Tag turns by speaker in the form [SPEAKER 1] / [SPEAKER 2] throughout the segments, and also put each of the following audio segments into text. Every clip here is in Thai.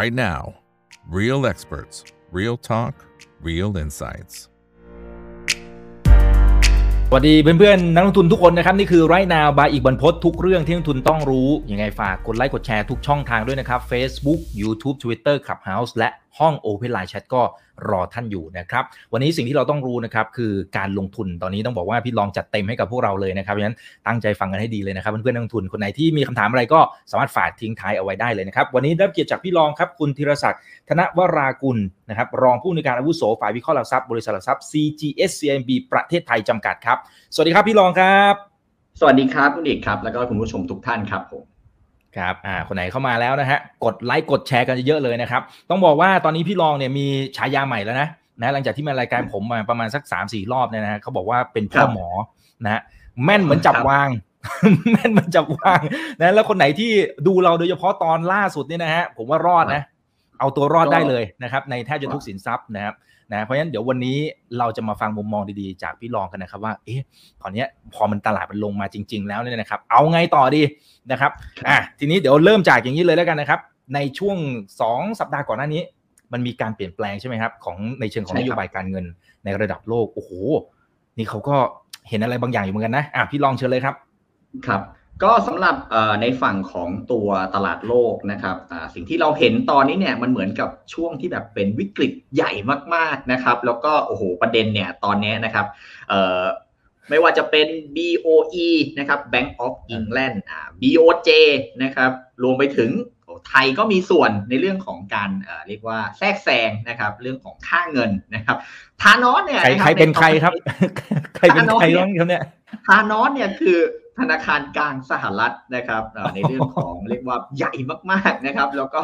[SPEAKER 1] right now. Real experts, real talk, real insights.
[SPEAKER 2] สวัสดีเพื่อนๆ นักลงทุนทุกคนนะครับ นี่คือไรนาวบายอีกบันพศทุกเรื่องที่นักลงทุนต้องรู้ ยังไงฝากกดไลค์กดแชร์ทุกช่องทางด้วยนะครับ Facebook YouTube Twitter Clubhouse และ ห้อง Open Line Chat ก็รอท่านอยู่นะครับ วันนี้สิ่งที่เราต้องรู้นะครับคือการลงทุนตอนนี้ต้องบอกว่าพี่ลองจัดเต็มให้กับพวกเราเลยนะครับเพราะฉะนั้นตั้งใจฟังกันให้ดีเลยนะครับเพื่อนๆนักลงทุนคนไหนที่มีคำถามอะไรก็สามารถฝากทิ้งท้ายเอาไว้ได้เลยนะครับ วันนี้ได้รับเกียรติจากพี่ลองครับคุณธีรศักดิ์ธนวรากุลนะครับรองผู้อำนวยการอาวุโสฝ่ายวิเคราะห์หลักทรัพย์บริษัทหลักทรัพย์ CGS CMB ประเทศไทยจำกัดครับ สวัสดีครับพี่รองครับ
[SPEAKER 3] สวัสดีครับคุณเอกครับ แล้วก็คุณผู้ชมทุกท่านครับผม
[SPEAKER 2] ครับอ่าคนไหนเข้ามาแล้วนะฮะกดไลค์กดแชร์กันเยอะเลยนะครับ ต้องบอกว่าตอนนี้พี่รองเนี่ยมีฉายาใหม่แล้วนะนะหลังจากที่มารายการผมมาประมาณสัก3ามสี่รอบเนี่ยนะฮะเขาบอกว่าเป็นพ่อหมอนะฮะแม่นเหมือนจับวางแม่นเหมือนจับวางนะแล้วคนไหนที่ดูเราโดยเฉพาะตอนล่าสุดนี่นะฮะผมว่ารอดนะ เอาตัวรอดได้เลยนะครับ ในแทบจะทุกสินทรัพย์นะครับ นะเพราะฉะนั้นเดี๋ยววันนี้เราจะมาฟังมุมมองดีๆ จากพี่รองกันนะครับว่าเอ๊ะตอนนี้พอมันตลาดมันลงมาจริง ๆ แล้วเนี่ยนะครับ เอาไงต่อดีนะครับอะทีนี้เดี๋ยวเริ่มจากอย่างนี้เลยแล้วกันนะครับ ในช่วง 2 สัปดาห์ก่อนหน้านี้ มันมีการเปลี่ยนแปลงใช่ไหมครับของในเชิงของนโยบายการเงินในระดับโลกโอ้โหนี่เขาก็เห็นอะไรบางอย่างอยู่เหมือนกันนะอะพี่ลองเชิญเลยครับ
[SPEAKER 3] ครับ ก็สำหรับในฝั่งของตัวตลาดโลกนะครับสิ่งที่เราเห็นตอนนี้เนี่ยมันเหมือนกับช่วงที่แบบเป็นวิกฤตใหญ่มากๆนะครับ แล้วก็โอ้โหประเด็นเนี่ยตอนนี้นะครับไม่ว่าจะเป็น BOE นะครับ Bank of England อ่า BOJ นะครับรวมไปถึงไทยก็มีส่วนในเรื่องของการเรียกว่าแทรกแซงนะครับ เรื่องของค่าเงินนะครับทานอสเนี่ย
[SPEAKER 2] ใครเป็นใครครับ ใครเป็นใครบ้างครับเนี่ย
[SPEAKER 3] ทานอสเนี่ยคือ ธนาคารกลางสหรัฐนะครับในเรื่องของเรียกว่าใหญ่มากๆนะครับ แล้วก็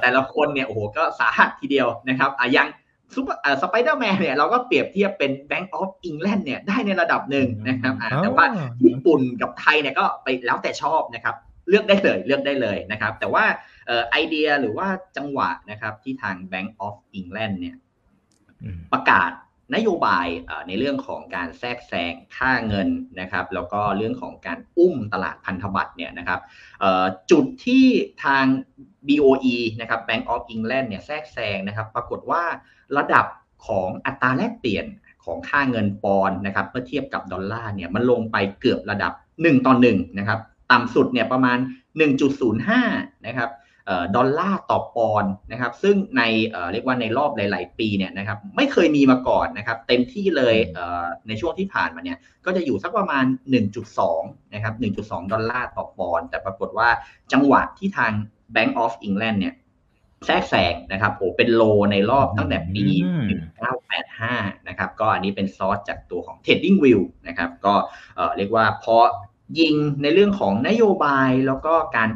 [SPEAKER 3] แต่ละคนเนี่ยโอ้โหก็สาหัสทีเดียวนะครับอะอย่าง Super Spider-Man เนี่ยเราก็เปรียบเทียบเป็น Bank of England เนี่ยได้ในระดับหนึ่งนะครับแต่ว่าญี่ปุ่นกับไทยเนี่ยก็ไปแล้วแต่ชอบนะครับเลือกได้เลยเลือกได้เลยนะครับ แต่ว่าไอเดียหรือว่าจังหวะนะครับที่ทาง Bank of England เนี่ยประกาศ นโยบายในเรื่องของการแทรกแซงค่าเงินนะครับ แล้วก็เรื่องของการอุ้มตลาดพันธบัตรเนี่ยนะครับจุดที่ทาง BOE นะครับ Bank of England เนี่ยแทรกแซงนะครับ ปรากฏว่าระดับของอัตราแลกเปลี่ยนของค่าเงินปอนนะครับเมื่อเทียบกับดอลลาร์เนี่ยมันลงไปเกือบระดับ 1 ต่อ1นะครับ ต่ำสุดเนี่ยประมาณ 1.05 นะครับ ดอลลาร์ต่อปอนนะครับ ซึ่งในเรียกว่าในรอบหลาย ๆ ปีเนี่ยนะครับไม่เคยมีมาก่อนนะครับ เต็มที่เลยในช่วงที่ผ่านมาเนี่ยก็จะอยู่สักประมาณ 1.2 นะครับ 1.2 ดอลลาร์ต่อปอนแต่ปรากฏว่าจังหวะที่ทาง Bank of England เนี่ยแทรกแซงนะครับโอ้เป็นโลในรอบตั้งแต่ปี 1985 นะครับ ก็อันนี้เป็นซอสจากตัวของ Trading View นะครับ ก็เรียกว่าพอยิงในเรื่องของนโยบายแล้วก็การ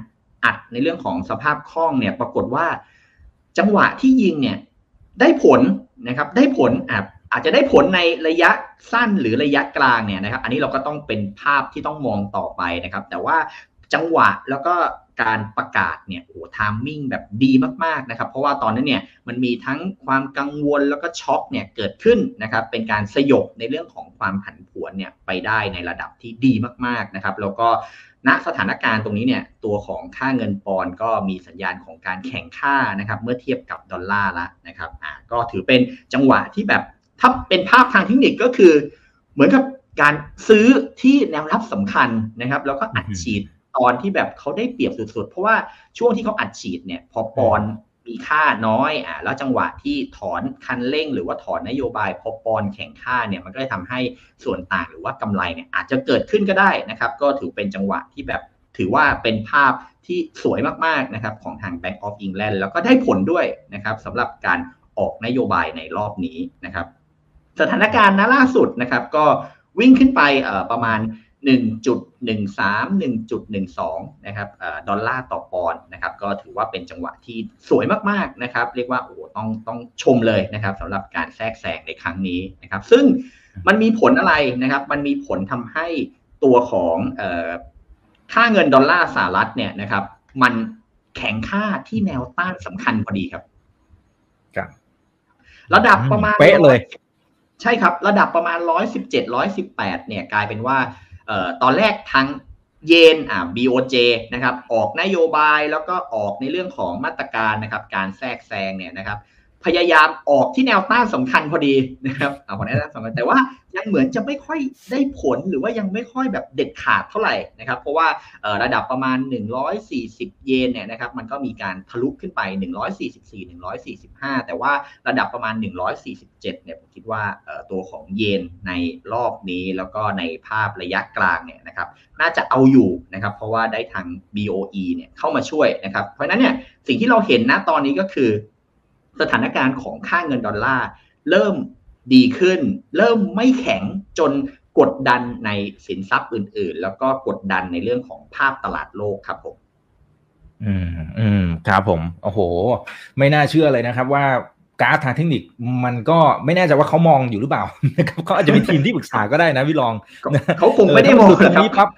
[SPEAKER 3] อัดในเรื่องของสภาพคล่องเนี่ยปรากฏว่า จังหวะที่ยิงเนี่ยได้ผลนะครับได้ผลอาจอาจจะได้ผลในระยะสั้นหรือระยะกลางเนี่ยนะครับ อันนี้เราก็ต้องเป็นภาพที่ต้องมองต่อไปนะครับ แต่ว่าจังหวะแล้วก็การประกาศเนี่ยโอ้ทามมิ่งแบบดีมากๆนะครับ เพราะว่าตอนนั้นเนี่ยมันมีทั้งความกังวลแล้วก็ช็อคเนี่ยเกิดขึ้นนะครับ เป็นการสยบในเรื่องของความผันผวนเนี่ยไปได้ในระดับที่ดีมากๆนะครับ แล้วก็ ณสถานการณ์ตรงนี้เนี่ยตัวของค่าเงินปอนก็มีสัญญาณของการแข่งค่านะครับเมื่อเทียบกับดอลลาร์ละนะครับอ่าก็ถือเป็นจังหวะที่แบบถ้าเป็นภาพทางเทคนิคก็คือ เหมือนกับการซื้อที่แนวรับสำคัญนะครับ แล้วก็อัดฉีดตอนที่แบบเขาได้เปรียบสุดๆ เพราะว่าช่วงที่เขาอัดฉีดเนี่ยพอปอน มีค่าน้อยอ่าแล้วจังหวะที่ถอนคันเร่ง หรือว่าถอนนโยบายพอปอนแข่งค่าเนี่ยมันก็เลยทำให้ส่วนต่างหรือว่ากำไรเนี่ยอาจจะเกิดขึ้นก็ได้นะครับ ก็ถือเป็นจังหวะที่แบบถือว่าเป็นภาพที่สวยมากๆนะครับของทาง Bank of England แล้วก็ได้ผลด้วยนะครับสำหรับการออกนโยบายในรอบนี้นะครับ สถานการณ์ณล่าสุดนะครับ ก็วิ่งขึ้นไปประมาณ 1.13 1.12 นะครับดอลลาร์ต่อปอนด์นะครับก็ถือว่าเป็นจังหวะที่สวยมากๆนะครับเรียกว่าโอ้ต้องต้องชมเลยนะครับสำหรับการแทรกแซงในครั้งนี้นะครับซึ่งมันมีผลอะไรนะครับ มันมีผลทำให้ตัวของค่าเงินดอลลาร์สหรัฐเนี่ยนะครับ มันแข็งค่าที่แนวต้านสำคัญพอดีครับ
[SPEAKER 2] ครับ
[SPEAKER 3] ระดับประมาณ
[SPEAKER 2] เป๊ะเลย
[SPEAKER 3] ใช่ครับ ระดับประมาณร้อยสิบเจ็ดร้อยสิบแปดเนี่ยกลายเป็นว่า ตอนแรกทางเยนอ่า BOJ นะครับออกนโยบายแล้วก็ออกในเรื่องของมาตรการนะครับการแทรกแซงเนี่ยนะครับ พยายามออกที่แนวต้านสำคัญพอดีนะครับเอาของแนวต้านสำคัญแต่ว่ายังเหมือนจะไม่ค่อยได้ผลหรือว่ายังไม่ค่อยแบบเด็ดขาดเท่าไหร่นะครับ เพราะว่าระดับประมาณ 140 เยนเนี่ยนะครับมันก็มีการทะลุขึ้นไป 144 145 แต่ว่าระดับประมาณ 147เนี่ยผมคิดว่าตัวของเยนในรอบนี้แล้วก็ในภาพระยะกลางเนี่ยนะครับน่าจะเอาอยู่นะครับ เพราะว่าได้ทาง BOE เนี่ยเข้ามาช่วยนะครับ เพราะนั้นเนี่ยสิ่งที่เราเห็นนะตอนนี้ก็คือ สถานการณ์ของค่าเงินดอลลาร์เริ่มดีขึ้น เริ่มไม่แข็งจนกดดันในสินทรัพย์อื่น ๆ แล้วก็กดดันในเรื่องของภาพตลาดโลกครับผม
[SPEAKER 2] อืมอืมครับผม โอ้โห ไม่น่าเชื่อเลยนะครับ ว่าการทางเทคนิคมันก็ไม่แน่ใจว่าเขามองอยู่หรือเปล่านะครับเขาอาจจะมีทีมที่ปรึกษาก็ได้นะพี่รอง
[SPEAKER 3] เขาคงไม่ได้มอง
[SPEAKER 2] ตรงนี้ปั๊บ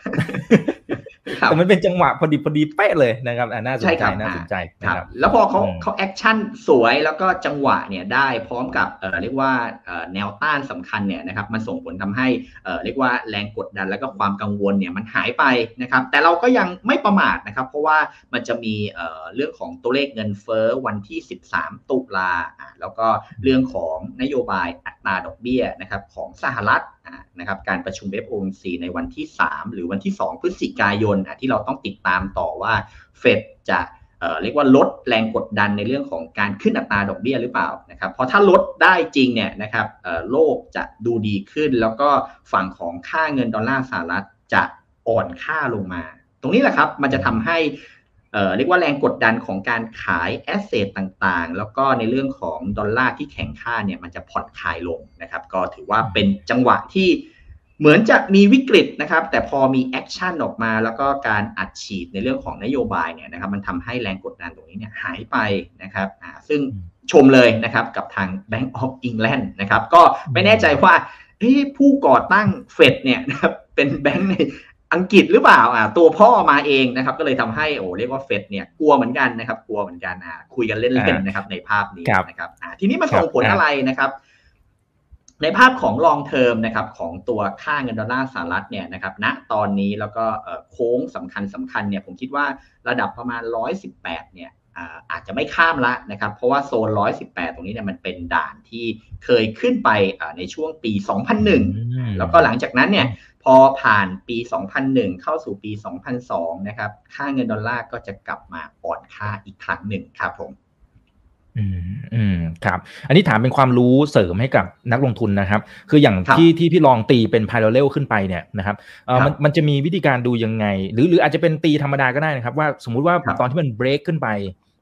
[SPEAKER 2] แต่มันเป็นจังหวะพอดีพอดีเป๊ะเลยนะครับน่าสนใจน่าสนใจ
[SPEAKER 3] ครับ แล้วพอเขาเขา action สวยแล้วก็จังหวะเนี่ยได้พร้อมกับเอ่อเรียกว่าแนวต้านสำคัญเนี่ยนะครับมันส่งผลทำให้เอ่อเรียกว่าแรงกดดันแล้วก็ความกังวลเนี่ยมันหายไปนะครับแต่เราก็ยังไม่ประมาทนะครับ เพราะว่ามันจะมีเอ่อเรื่องของตัวเลขเงินเฟ้อวันที่ 13 ตุลาแล้วก็เรื่องของนโยบายอัตราดอกเบี้ยนะครับของสหรัฐนะครับการประชุม FOMC ในวันที่ 3 หรือวันที่ 2 พฤศจิกายนที่เราต้องติดตามต่อว่าเฟดจะเรียกว่าลดแรงกดดันในเรื่องของการขึ้นอัตราดอกเบี้ยหรือเปล่านะครับเพราะถ้าลดได้จริงเนี่ยนะครับโลกจะดูดีขึ้น แล้วก็ฝั่งของค่าเงินดอลลาร์สหรัฐจะอ่อนค่าลงมา ตรงนี้แหละครับมันจะทำให้ เรียกว่าแรงกดดันของการขายแอสเซทต่างๆ แล้วก็ในเรื่องของดอลลาร์ที่แข็งค่าเนี่ยมันจะผ่อนคลายลงนะครับ ก็ถือว่าเป็นจังหวะที่เหมือนจะมีวิกฤตนะครับ แต่พอมี action ออกมา แล้วก็การอัดฉีดในเรื่องของนโยบายเนี่ยนะครับมันทำให้แรงกดดันตรงนี้เนี่ยหายไปนะครับอ่าซึ่งชมเลยนะครับกับทาง Bank of England นะครับ ก็ไม่แน่ใจว่าผู้ก่อตั้งเฟดเนี่ยนะครับเป็นแบงก์ใน อังกฤษหรือเปล่าอ่าตัวพ่อมาเองนะครับ ก็เลยทำให้โอ้เรียกว่าเฟดเนี่ยกลัวเหมือนกันนะครับ กลัวเหมือนกันอ่าคุยกันเล่นๆนะครับ ในภาพนี้นะครับอ่าทีนี้มาส่งผลอะไรนะครับ ในภาพของลองเทอมนะครับ ของตัวค่าเงินดอลลาร์สหรัฐเนี่ยนะครับ ณตอนนี้แล้วก็โค้งสำคัญสำคัญเนี่ย ผมคิดว่าระดับประมาณ 118 เนี่ย อาจจะไม่ข้ามละนะครับ เพราะว่าโซน 118 ตรงนี้เนี่ยมันเป็นด่านที่เคยขึ้นไปในช่วงปี 2001 แล้วก็หลังจากนั้นเนี่ยพอผ่านปี 2001 เข้าสู่ปี 2002 นะครับ ค่าเงินดอลลาร์ก็จะกลับมาอ่อนค่าอีกครั้งหนึ่งครับผม
[SPEAKER 2] อืมอืมครับ อันนี้ถามเป็นความรู้เสริมให้กับนักลงทุนนะครับ คืออย่างที่ที่พี่ลองตีเป็นพายเรลขึ้นไปเนี่ยนะครับเออมันมันจะมีวิธีการดูยังไง หรือหรืออาจจะเป็นตีธรรมดาก็ได้นะครับ ว่าสมมุติว่าตอนที่มันเบรกขึ้นไป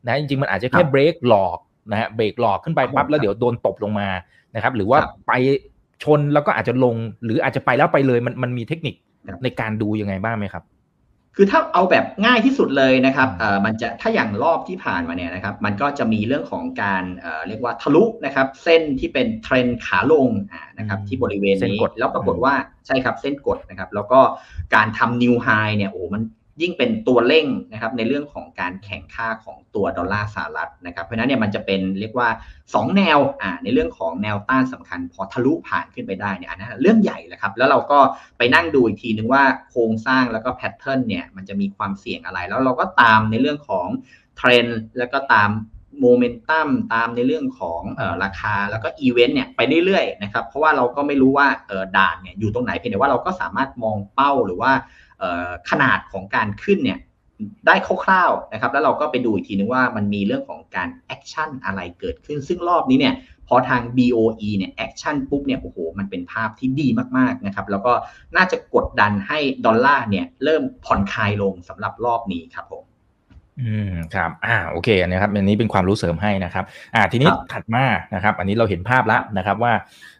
[SPEAKER 2] นะจริงๆมันอาจจะแค่เบรกหลอกนะฮะเบรกหลอกขึ้นไปปั๊บแล้วเดี๋ยวโดนตบลงมานะครับ หรือว่าไปชนแล้วก็อาจจะลง หรืออาจจะไปแล้วไปเลยมันมันมีเทคนิคในการดูยังไงบ้างไหมครับ
[SPEAKER 3] คือถ้าเอาแบบง่ายทที่สุดเลยนะครับเอ่อมันจะถ้าอย่างรอบที่ผ่านมาเนี่ยนะครับ มันก็จะมีเรื่องของการเอ่อเรียกว่าทะลุนะครับ เส้นที่เป็นเทรนขาลงอ่านะครับที่บริเวณนี้แล้วปรากฏว่าใช่ครับเส้นกดนะครับ แล้วก็การทำ new high เนี่ยโอ้มัน ยิ่งเป็นตัวเร่งนะครับในเรื่องของการแข็งค่าของตัวดอลลาร์สหรัฐนะครับ เพราะนั้นเนี่ยมันจะเป็นเรียกว่า 2 แนวอ่าในเรื่องของแนวต้านสำคัญ พอทะลุผ่านขึ้นไปได้เนี่ยอันนั้นเรื่องใหญ่เลยครับ แล้วเราก็ไปนั่งดูอีกทีนึงว่าโครงสร้างแล้วก็ pattern เนี่ยมันจะมีความเสี่ยงอะไร แล้วเราก็ตามในเรื่องของเทรนด์แล้วก็ตามโมเมนตัมตามในเรื่องของออราคาแล้วก็อีเวนต์เนี่ยไปเรื่อยๆนะครับเพราะว่าเราก็ไม่รู้ว่าด่านเนี่ยอยู่ตรงไหนเพียงแต่ว่าเราก็สามารถมองเป้าหรือว่า ขนาดของการขึ้นเนี่ยได้คร่าวๆนะครับ แล้วเราก็ไปดูอีกทีนึงว่ามันมีเรื่องของการ action อะไรเกิดขึ้น ซึ่งรอบนี้เนี่ยพอทาง BOE เนี่ย action ปุ๊บเนี่ยโอ้โหมันเป็นภาพที่ดีมากๆนะครับ แล้วก็น่าจะกดดันให้ดอลลาร์เนี่ยเริ่มผ่อนคลายลงสำหรับรอบนี้ครับผม
[SPEAKER 2] อืมครับอ่าโอเคนะครับอันนี้เป็นความรู้เสริมให้นะครับอ่าทีนี้ถัดมานะครับ อันนี้เราเห็นภาพแล้วนะครับว่า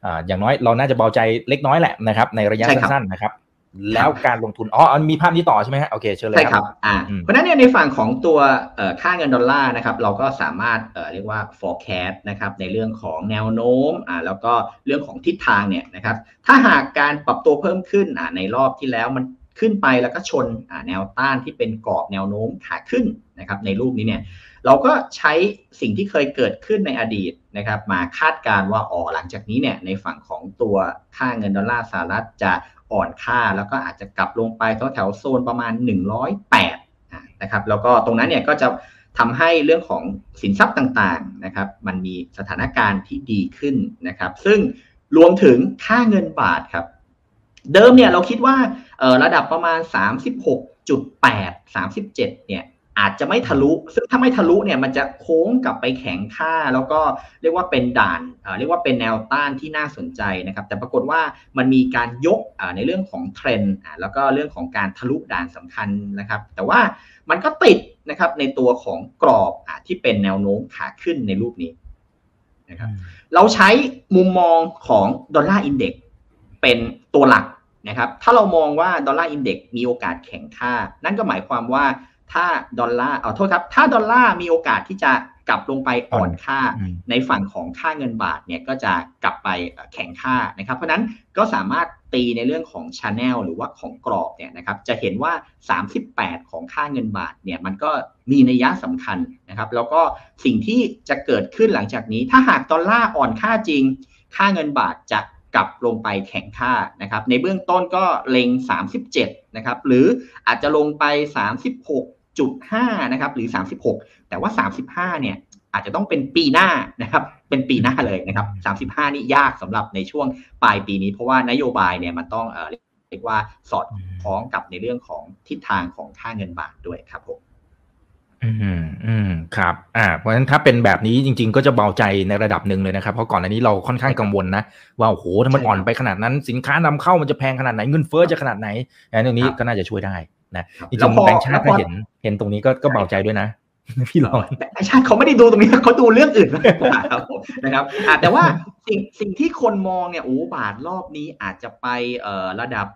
[SPEAKER 2] อ่าอย่างน้อยเราน่าจะเบาใจเล็กน้อยแหละนะครับในระยะสั้นๆนะครับ แล้วการลงทุนอ๋อมีภาพนี้ต่อใช่ไหมฮะโอเคเชิญเลย
[SPEAKER 3] ใช่ครับอ่าเพราะนั้นเนี่ยในฝั่งของตัวค่าเงินดอลลาร์นะครับเราก็สามารถเรียกว่า forecast นะครับในเรื่องของแนวโน้มอ่าแล้วก็เรื่องของทิศทางเนี่ยนะครับถ้าหากการปรับตัวเพิ่มขึ้นอ่าในรอบที่แล้วมันขึ้นไปแล้วก็ชนอ่าแนวต้านที่เป็นกรอบแนวโน้มขาขึ้นนะครับในรูปนี้เนี่ยเราก็ใช้สิ่งที่เคยเกิดขึ้นในอดีตนะครับมาคาดการว่าอ๋อหลังจากนี้เนี่ยในฝั่งของตัวค่าเงินดอลลาร์สหรัฐจะ อ่อนค่าแล้วก็อาจจะกลับลงไปแถวโซนประมาณ 108นะครับแล้วก็ตรงนั้นเนี่ยก็จะทำให้เรื่องของสินทรัพย์ต่างๆนะครับมันมีสถานการณ์ที่ดีขึ้นนะครับ ซึ่งรวมถึงค่าเงินบาทครับ เดิมเนี่ยเราคิดว่าระดับประมาณ 36.8 37เนี่ย อาจจะไม่ทะลุ ซึ่งถ้าไม่ทะลุเนี่ยมันจะโค้งกลับไปแข็งค่า แล้วก็เรียกว่าเป็นด่านเรียกว่าเป็นแนวต้านที่น่าสนใจนะครับ แต่ปรากฏว่ามันมีการยกในเรื่องของเทรนด์แล้วก็เรื่องของการทะลุด่านสำคัญนะครับ แต่ว่ามันก็ติดนะครับในตัวของกรอบอที่เป็นแนวโน้มขาขึ้นในรูปนี้นะครับเราใช้มุมมองของ Dollar Index เป็นตัวหลักนะครับ ถ้าเรามองว่า Dollar Index มีโอกาสแข็งค่า นั่นก็หมายความว่า ถ้าดอลลาร์ขอโทษครับ ถ้าดอลลาร์มีโอกาสที่จะกลับลงไปอ่อนค่าในฝั่งของค่าเงินบาทเนี่ยก็จะกลับไปแข็งค่านะครับ เพราะนั้นก็สามารถตีในเรื่องของชาแนลหรือว่าของกรอบเนี่ยนะครับจะเห็นว่า 38 ของค่าเงินบาทเนี่ยมันก็มีนัยยะสำคัญนะครับแล้วก็สิ่งที่จะเกิดขึ้นหลังจากนี้ ถ้าหากดอลลาร์อ่อนค่าจริง ค่าเงินบาทจะกลับลงไปแข็งค่านะครับในเบื้องต้นก็เล็ง 37นะครับหรืออาจจะลงไป 36.5นะครับ หรือ 36 แต่ว่า 35 เนี่ย อาจจะต้องเป็นปีหน้านะครับ เป็นปีหน้าเลยนะครับ 35 นี่ยากสำหรับในช่วงปลายปีนี้ เพราะว่านโยบายเนี่ยมันต้องเออเรียกว่าสอดคล้องกับในเรื่องของทิศทางของค่าเงินบาทด้วยครับผม
[SPEAKER 2] อืมอืม ครับ อ่า เพราะฉะนั้นถ้าเป็นแบบนี้จริง ๆ ก็จะเบาใจในระดับหนึ่งเลยนะครับ เพราะก่อนอันนี้เราค่อนข้างกังวลนะ ว่าโอ้โหถ้ามันอ่อนไปขนาดนั้น สินค้านำเข้ามันจะแพงขนาดไหนเงินเฟ้อจะขนาดไหนอันนี้ก็น่าจะช่วยได้นะจริงๆแบงค์ชาติก็เห็นเห็นตรงนี้ก็ก็เบาใจด้วยนะพี่ลอง
[SPEAKER 3] แต่ชาติเขาไม่ได้ดูตรงนี้เขาดูเรื่องอื่นมากกว่าครับนะครับแต่ว่าสิ่งสิ่งที่คนมองเนี่ยโอ้บาทรอบนี้อาจจะไปเอ่อระดับ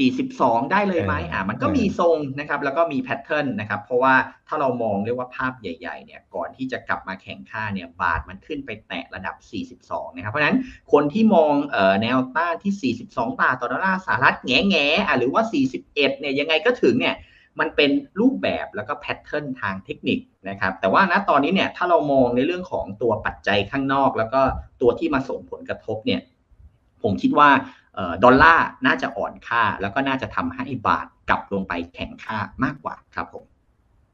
[SPEAKER 3] 42 ได้เลยไหมอ่ามันก็มีทรงนะครับ แล้วก็มีแพทเทิร์นนะครับ เพราะว่าถ้าเรามองเรียกว่าภาพใหญ่ๆเนี่ยก่อนที่จะกลับมาแข่งค่าเนี่ยบาทมันขึ้นไปแตะระดับ 42 นะครับ เพราะฉะนั้นคนที่มองเอ่อแนวต้านที่ 42 บาทต่อดอลลาร์สหรัฐแง่แง่หรือว่า 41 เนี่ยยังไงก็ถึงเนี่ยมันเป็นรูปแบบแล้วก็ pattern ทางเทคนิคนะครับ แต่ว่าณตอนนี้เนี่ยถ้าเรามองในเรื่องของตัวปัจจัยข้างนอก แล้วก็ตัวที่มาส่งผลกระทบเนี่ยผมคิดว่า ดอลลาร์น่าจะอ่อนค่า แล้วก็น่าจะทำให้บาทกลับลงไปแข็งค่ามากกว่าครับผม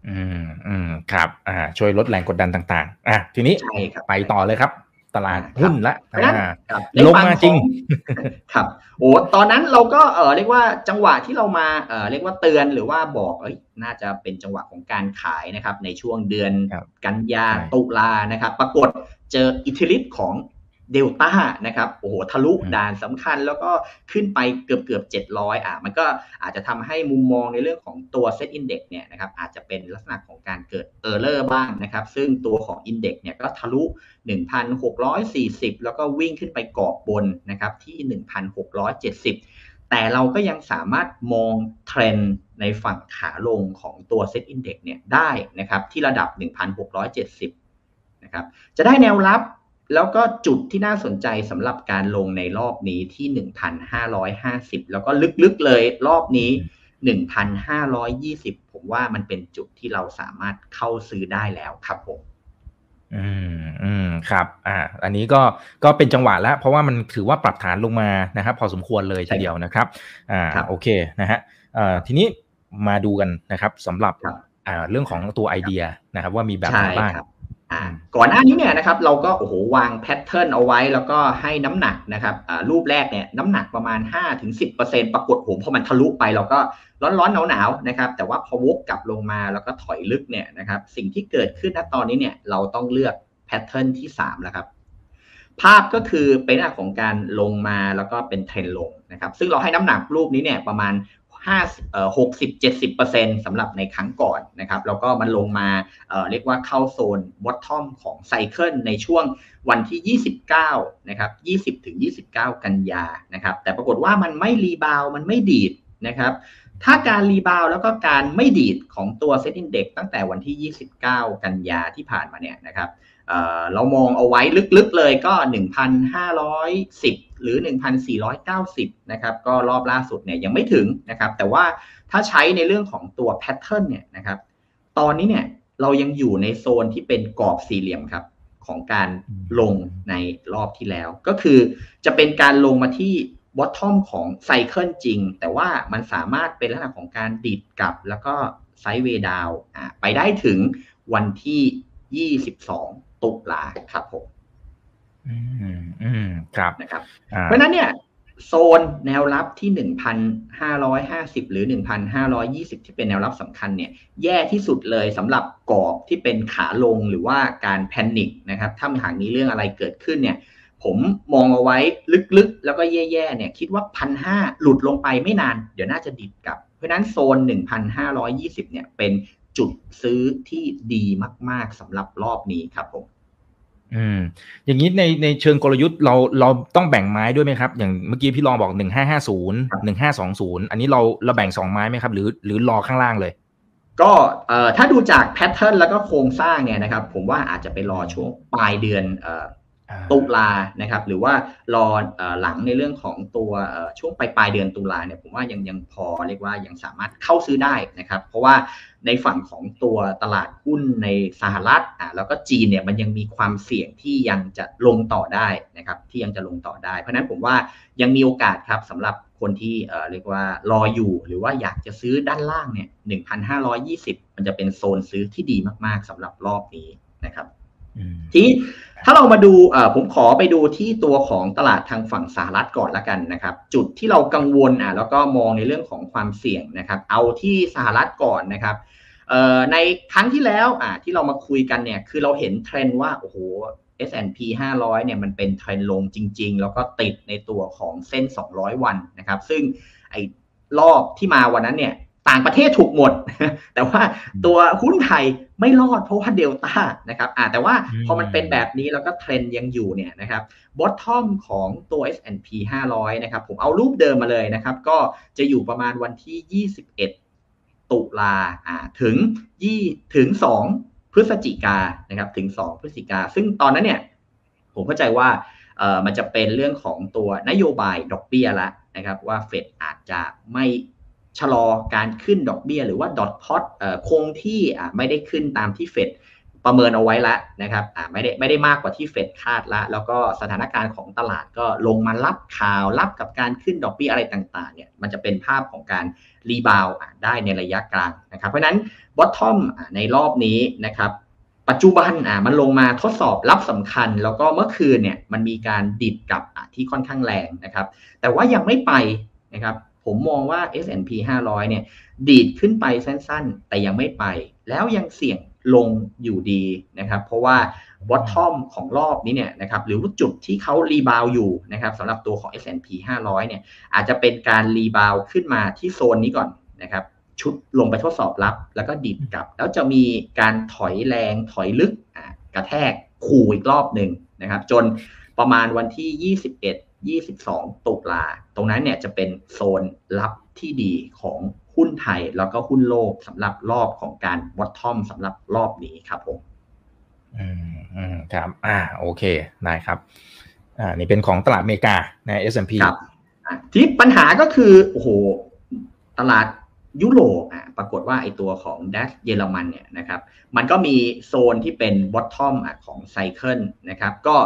[SPEAKER 2] อืมอืมครับอ่าช่วยลดแรงกดดันต่างๆอะทีนี้ไปต่อเลยครับ ตลาดหุ้นละลงมาจริง
[SPEAKER 3] ครับโอ้ตอนนั้นเราก็เออเรียกว่าจังหวะที่เรามาเออเรียกว่าเตือนหรือว่าบอกเอ้ยน่าจะเป็นจังหวะของการขายนะครับ ในช่วงเดือนกันยาตุลานะครับ ปรากฏเจออิทธิฤทธิ์ของ เดลต้านะครับโอ้โหทะลุด่านสำคัญแล้วก็ขึ้นไปเกือบเกือบเจ็ดร้อยอะมันก็อาจจะทำให้มุมมองในเรื่องของตัว SET Index เนี่ยนะครับอาจจะเป็นลักษณะของการเกิด error บ้างนะครับ ซึ่งตัวของ Index เนี่ยก็ทะลุ 1,640 แล้วก็วิ่งขึ้นไปกรอบบนนะครับที่ 1,670แต่เราก็ยังสามารถมองเทรนด์ในฝั่งขาลงของตัวเซตอินเด็กเนี่ยได้นะครับที่ระดับ 1,670นะครับจะได้แนวรับ แล้วก็จุดที่น่าสนใจสำหรับการลงในรอบนี้ที่ 1,550 แล้วก็ลึกๆเลยรอบนี้ 1,520 ผมว่ามันเป็นจุดที่เราสามารถเข้าซื้อได้แล้วครับผม
[SPEAKER 2] อืมอืมครับ อ่า อันนี้ก็ก็เป็นจังหวะแล้ว เพราะว่ามันถือว่าปรับฐานลงมานะครับ พอสมควรเลยทีเดียวนะครับ อ่าโอเคนะฮะอ่าทีนี้มาดูกันนะครับสำหรับอ่าเรื่องของตัวไอเดียนะครับ ว่ามีแบบไหนบ้าง
[SPEAKER 3] ก่อนหน้านี้เนี่ยนะครับเราก็โอ้โหวางแพทเทิร์นเอาไว้แล้วก็ให้น้ำหนักนะครับรูปแรกเนี่ยน้ำหนักประมาณ 5-10%ปรากฏโหพอมันทะลุไปเราก็ร้อนๆหนาวๆนะครับแต่ว่าพอวกกลับลงมาแล้วก็ถอยลึกเนี่ยนะครับสิ่งที่เกิดขึ้นณตอนนี้เนี่ยเราต้องเลือกpattern ที่3แล้วครับภาพก็คือเป็นหน้าของการลงมาแล้วก็เป็นเทรนลงนะครับซึ่งเราให้น้ำหนักรูปนี้เนี่ยประมาณ 5เอ่อ60 70%สำหรับในครั้งก่อนนะครับ แล้วก็มันลงมาเอ่อเรียกว่าเข้าโซน bottom ของ cycle ในช่วงวันที่ 29 นะครับ 20 ถึง 29 กันยานะครับ แต่ปรากฏว่ามันไม่ rebound มันไม่ดีดนะครับ ถ้าการ rebound แล้วก็การไม่ดีดของตัว SET Index ตั้งแต่วันที่ 29 กันยาที่ผ่านมาเนี่ยนะครับ เรามองเอาไว้ลึกๆเลยก็ 1,510 หรือ 1,490 นะครับ ก็รอบล่าสุดเนี่ยยังไม่ถึงนะครับ แต่ว่าถ้าใช้ในเรื่องของตัวแพทเทิร์นเนี่ยนะครับ ตอนนี้เนี่ยเรายังอยู่ในโซนที่เป็นกรอบสี่เหลี่ยมครับ ของการลงในรอบที่แล้ว ก็คือจะเป็นการลงมาที่บอททอมของไซเคิลจริง แต่ว่ามันสามารถเป็นลักษณะของการดิดกลับ แล้วก็ไซด์เวดาวไปได้ถึงวันที่ 22 ตุลาครับผม
[SPEAKER 2] อืมอืมครับ
[SPEAKER 3] นะครับ เพราะนั้นเนี่ยโซนแนวรับที่ 1,550 หรือ 1,520 ที่เป็นแนวรับสำคัญเนี่ยแย่ที่สุดเลยสำหรับกรอบที่เป็นขาลงหรือว่าการแพนิคนะครับ ถ้าหากมีเรื่องอะไรเกิดขึ้นเนี่ย ผมมองเอาไว้ลึกๆ แล้วก็แย่ๆเนี่ยคิดว่าพันห้าหลุดลงไปไม่นาน เดี๋ยวน่าจะดิดกลับ เพราะนั้นโซน 1,520 เนี่ยเป็น จุดซื้อที่ดีมาก ๆสำหรับรอบนี้ครับผม
[SPEAKER 2] อืมอย่างนี้ในในเชิงกลยุทธ์เราเราต้องแบ่งไม้ด้วยไหมครับ อย่างเมื่อกี้พี่ลองบอกหนึ่งห้าห้าศูนย์หนึ่งห้าสองศูนย์อันนี้เราเราแบ่งสองไม้ไหมครับ หรือหรือรอข้างล่างเลย
[SPEAKER 3] ก็เอ่อถ้าดูจากแพทเทิร์นแล้วก็โครงสร้างเนี่ยนะครับ ผมว่าอาจจะไปรอช่วงปลายเดือนเอ่อ ตุลานะครับหรือว่ารอหลังในเรื่องของตัวช่วงปลายปลายเดือนตุลาเนี่ยผมว่ายังยังพอเรียกว่ายังสามารถเข้าซื้อได้นะครับ เพราะว่าในฝั่งของตัวตลาดหุ้นในสหรัฐอะแล้วก็จีนเนี่ยมันยังมีความเสี่ยงที่ยังจะลงต่อได้นะครับที่ยังจะลงต่อได้ เพราะนั้นผมว่ายังมีโอกาสครับสำหรับคนที่เรียกว่ารออยู่หรือว่าอยากจะซื้อด้านล่างเนี่ย1,520 มันจะเป็นโซนซื้อที่ดีมากๆสำหรับรอบนี้นะครับที ถ้าเรามาดูผมขอไปดูที่ตัวของตลาดทางฝั่งสหรัฐก่อนละกันนะครับ จุดที่เรากังวลอะแล้วก็มองในเรื่องของความเสี่ยงนะครับ เอาที่สหรัฐก่อนนะครับในครั้งที่แล้วอะที่เรามาคุยกันเนี่ยคือเราเห็นเทรนด์ว่าโอ้โห S&P 500เนี่ยมันเป็นเทรนด์ลงจริง ๆ แล้วก็ติดในตัวของเส้น 200 วันนะครับ ซึ่งไอ้รอบที่มาวันนั้นเนี่ย ต่างประเทศถูกหมด แต่ว่าตัวหุ้นไทยไม่รอดเพราะว่าเดลต้านะครับอ่าแต่ว่าพอมันเป็นแบบนี้แล้วก็เทรนยังอยู่เนี่ยนะครับบอททอมของตัว S&P 500 นะครับ ผมเอารูปเดิมมาเลยนะครับ ก็จะอยู่ประมาณวันที่ 21 ตุลาอ่าถึงยี่ถึง 2 พฤศจิกานะครับถึง 2 พฤศจิกา ซึ่งตอนนั้นเนี่ย ผมเข้าใจว่าเอ่อมันจะเป็นเรื่องของตัวนโยบายดอกเบี้ยละนะครับ ว่าเฟดอาจจะไม่ ชะลอการขึ้นดอกเบี้ย หรือว่า dot plot คงที่ไม่ได้ขึ้นตามที่เฟดประเมินเอาไว้แล้วนะครับไม่ได้ไม่ได้มากกว่าที่เฟดคาดละ แล้วก็สถานการณ์ของตลาดก็ลงมารับข่าวรับกับการขึ้นดอกเบี้ยอะไรต่างๆเนี่ยมันจะเป็นภาพของการ rebound ได้ในระยะกลางนะครับเพราะนั้น bottom ในรอบนี้นะครับปัจจุบันอ่ามันลงมาทดสอบรับสำคัญ แล้วก็เมื่อคืนเนี่ยมันมีการดีดกับที่ค่อนข้างแรงนะครับ แต่ว่ายังไม่ไปนะครับ ผมมองว่า S&P 500 เนี่ย ดีดขึ้นไปสั้นๆ แต่ยังไม่ไป แล้วยังเสี่ยงลงอยู่ดีนะครับ เพราะว่า bottom ของรอบนี้เนี่ยนะครับ หรือจุดที่เขา rebound อยู่นะครับสำหรับตัวของ S&P 500 เนี่ย อาจจะเป็นการ rebound ขึ้นมาที่โซนนี้ก่อนนะครับ ชุดลงไปทดสอบรับ แล้วก็ดีดกลับ แล้วจะมีการถอยแรงถอยลึกกระแทกขู่อีกรอบหนึ่งนะครับ จนประมาณวันที่ 21 22 ตุลา ตรงนั้นเนี่ยจะเป็นโซนรับที่ดีของหุ้นไทย แล้วก็หุ้นโลกสำหรับรอบของการวอตทอมสำหรับรอบนี้ครับผม
[SPEAKER 2] อืมอืมครับ อ่า โอเค ได้ครับ อ่า นี่เป็นของตลาดอเมริกาใน S&P
[SPEAKER 3] ครับที่ปัญหาก็คือ โอ้โห ตลาดยุโรปอะ ปรากฏว่าไอตัวของดัชเยอรมันเนี่ยนะครับ มันก็มีโซนที่เป็น bottom ของ cycle นะครับ ก็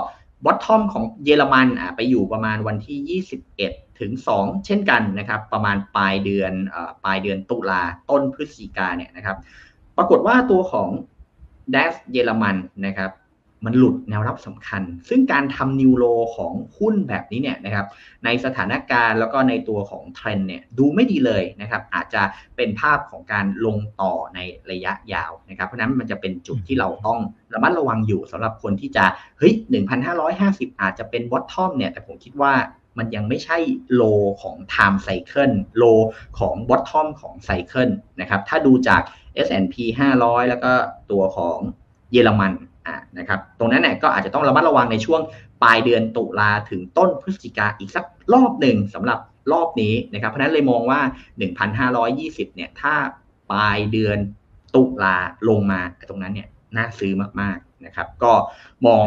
[SPEAKER 3] bottom ของเยอรมันอะไปอยู่ประมาณวันที่ 21 ถึง 2 เช่นกันนะครับ ประมาณปลายเดือนอปลายเดือนตุลาต้นพฤศจิกาเนี่ยนะครับ ปรากฏว่าตัวของ DAX เยอรมันนะครับ มันหลุดแนวรับสำคัญ ซึ่งการทำ new low ของหุ้นแบบนี้เนี่ยนะครับ ในสถานการณ์แล้วก็ในตัวของเทรนเนี่ยดูไม่ดีเลยนะครับ อาจจะเป็นภาพของการลงต่อในระยะยาวนะครับ เพราะนั้นมันจะเป็นจุดที่เราต้องระมัดระวังอยู่สำหรับคนที่จะเฮ้ย1,550 อาจจะเป็นวอตทอมเนี่ย แต่ผมคิดว่ามันยังไม่ใช่โลของ time cycle โลของ bottom ของไซเคิลนะครับ ถ้าดูจาก S&P 500 แล้วก็ตัวของเยอรมัน อ่านะครับตรงนั้นเนี่ยก็อาจจะต้องระมัดระวังในช่วงปลายเดือนตุลาถึงต้นพฤศจิกาอีกสักรอบหนึ่งสำหรับรอบนี้นะครับเพราะนั้นเลยมองว่า 1,520 เนี่ยถ้าปลายเดือนตุลาลงมาตรงนั้นเนี่ยน่าซื้อมากๆนะครับก็มอง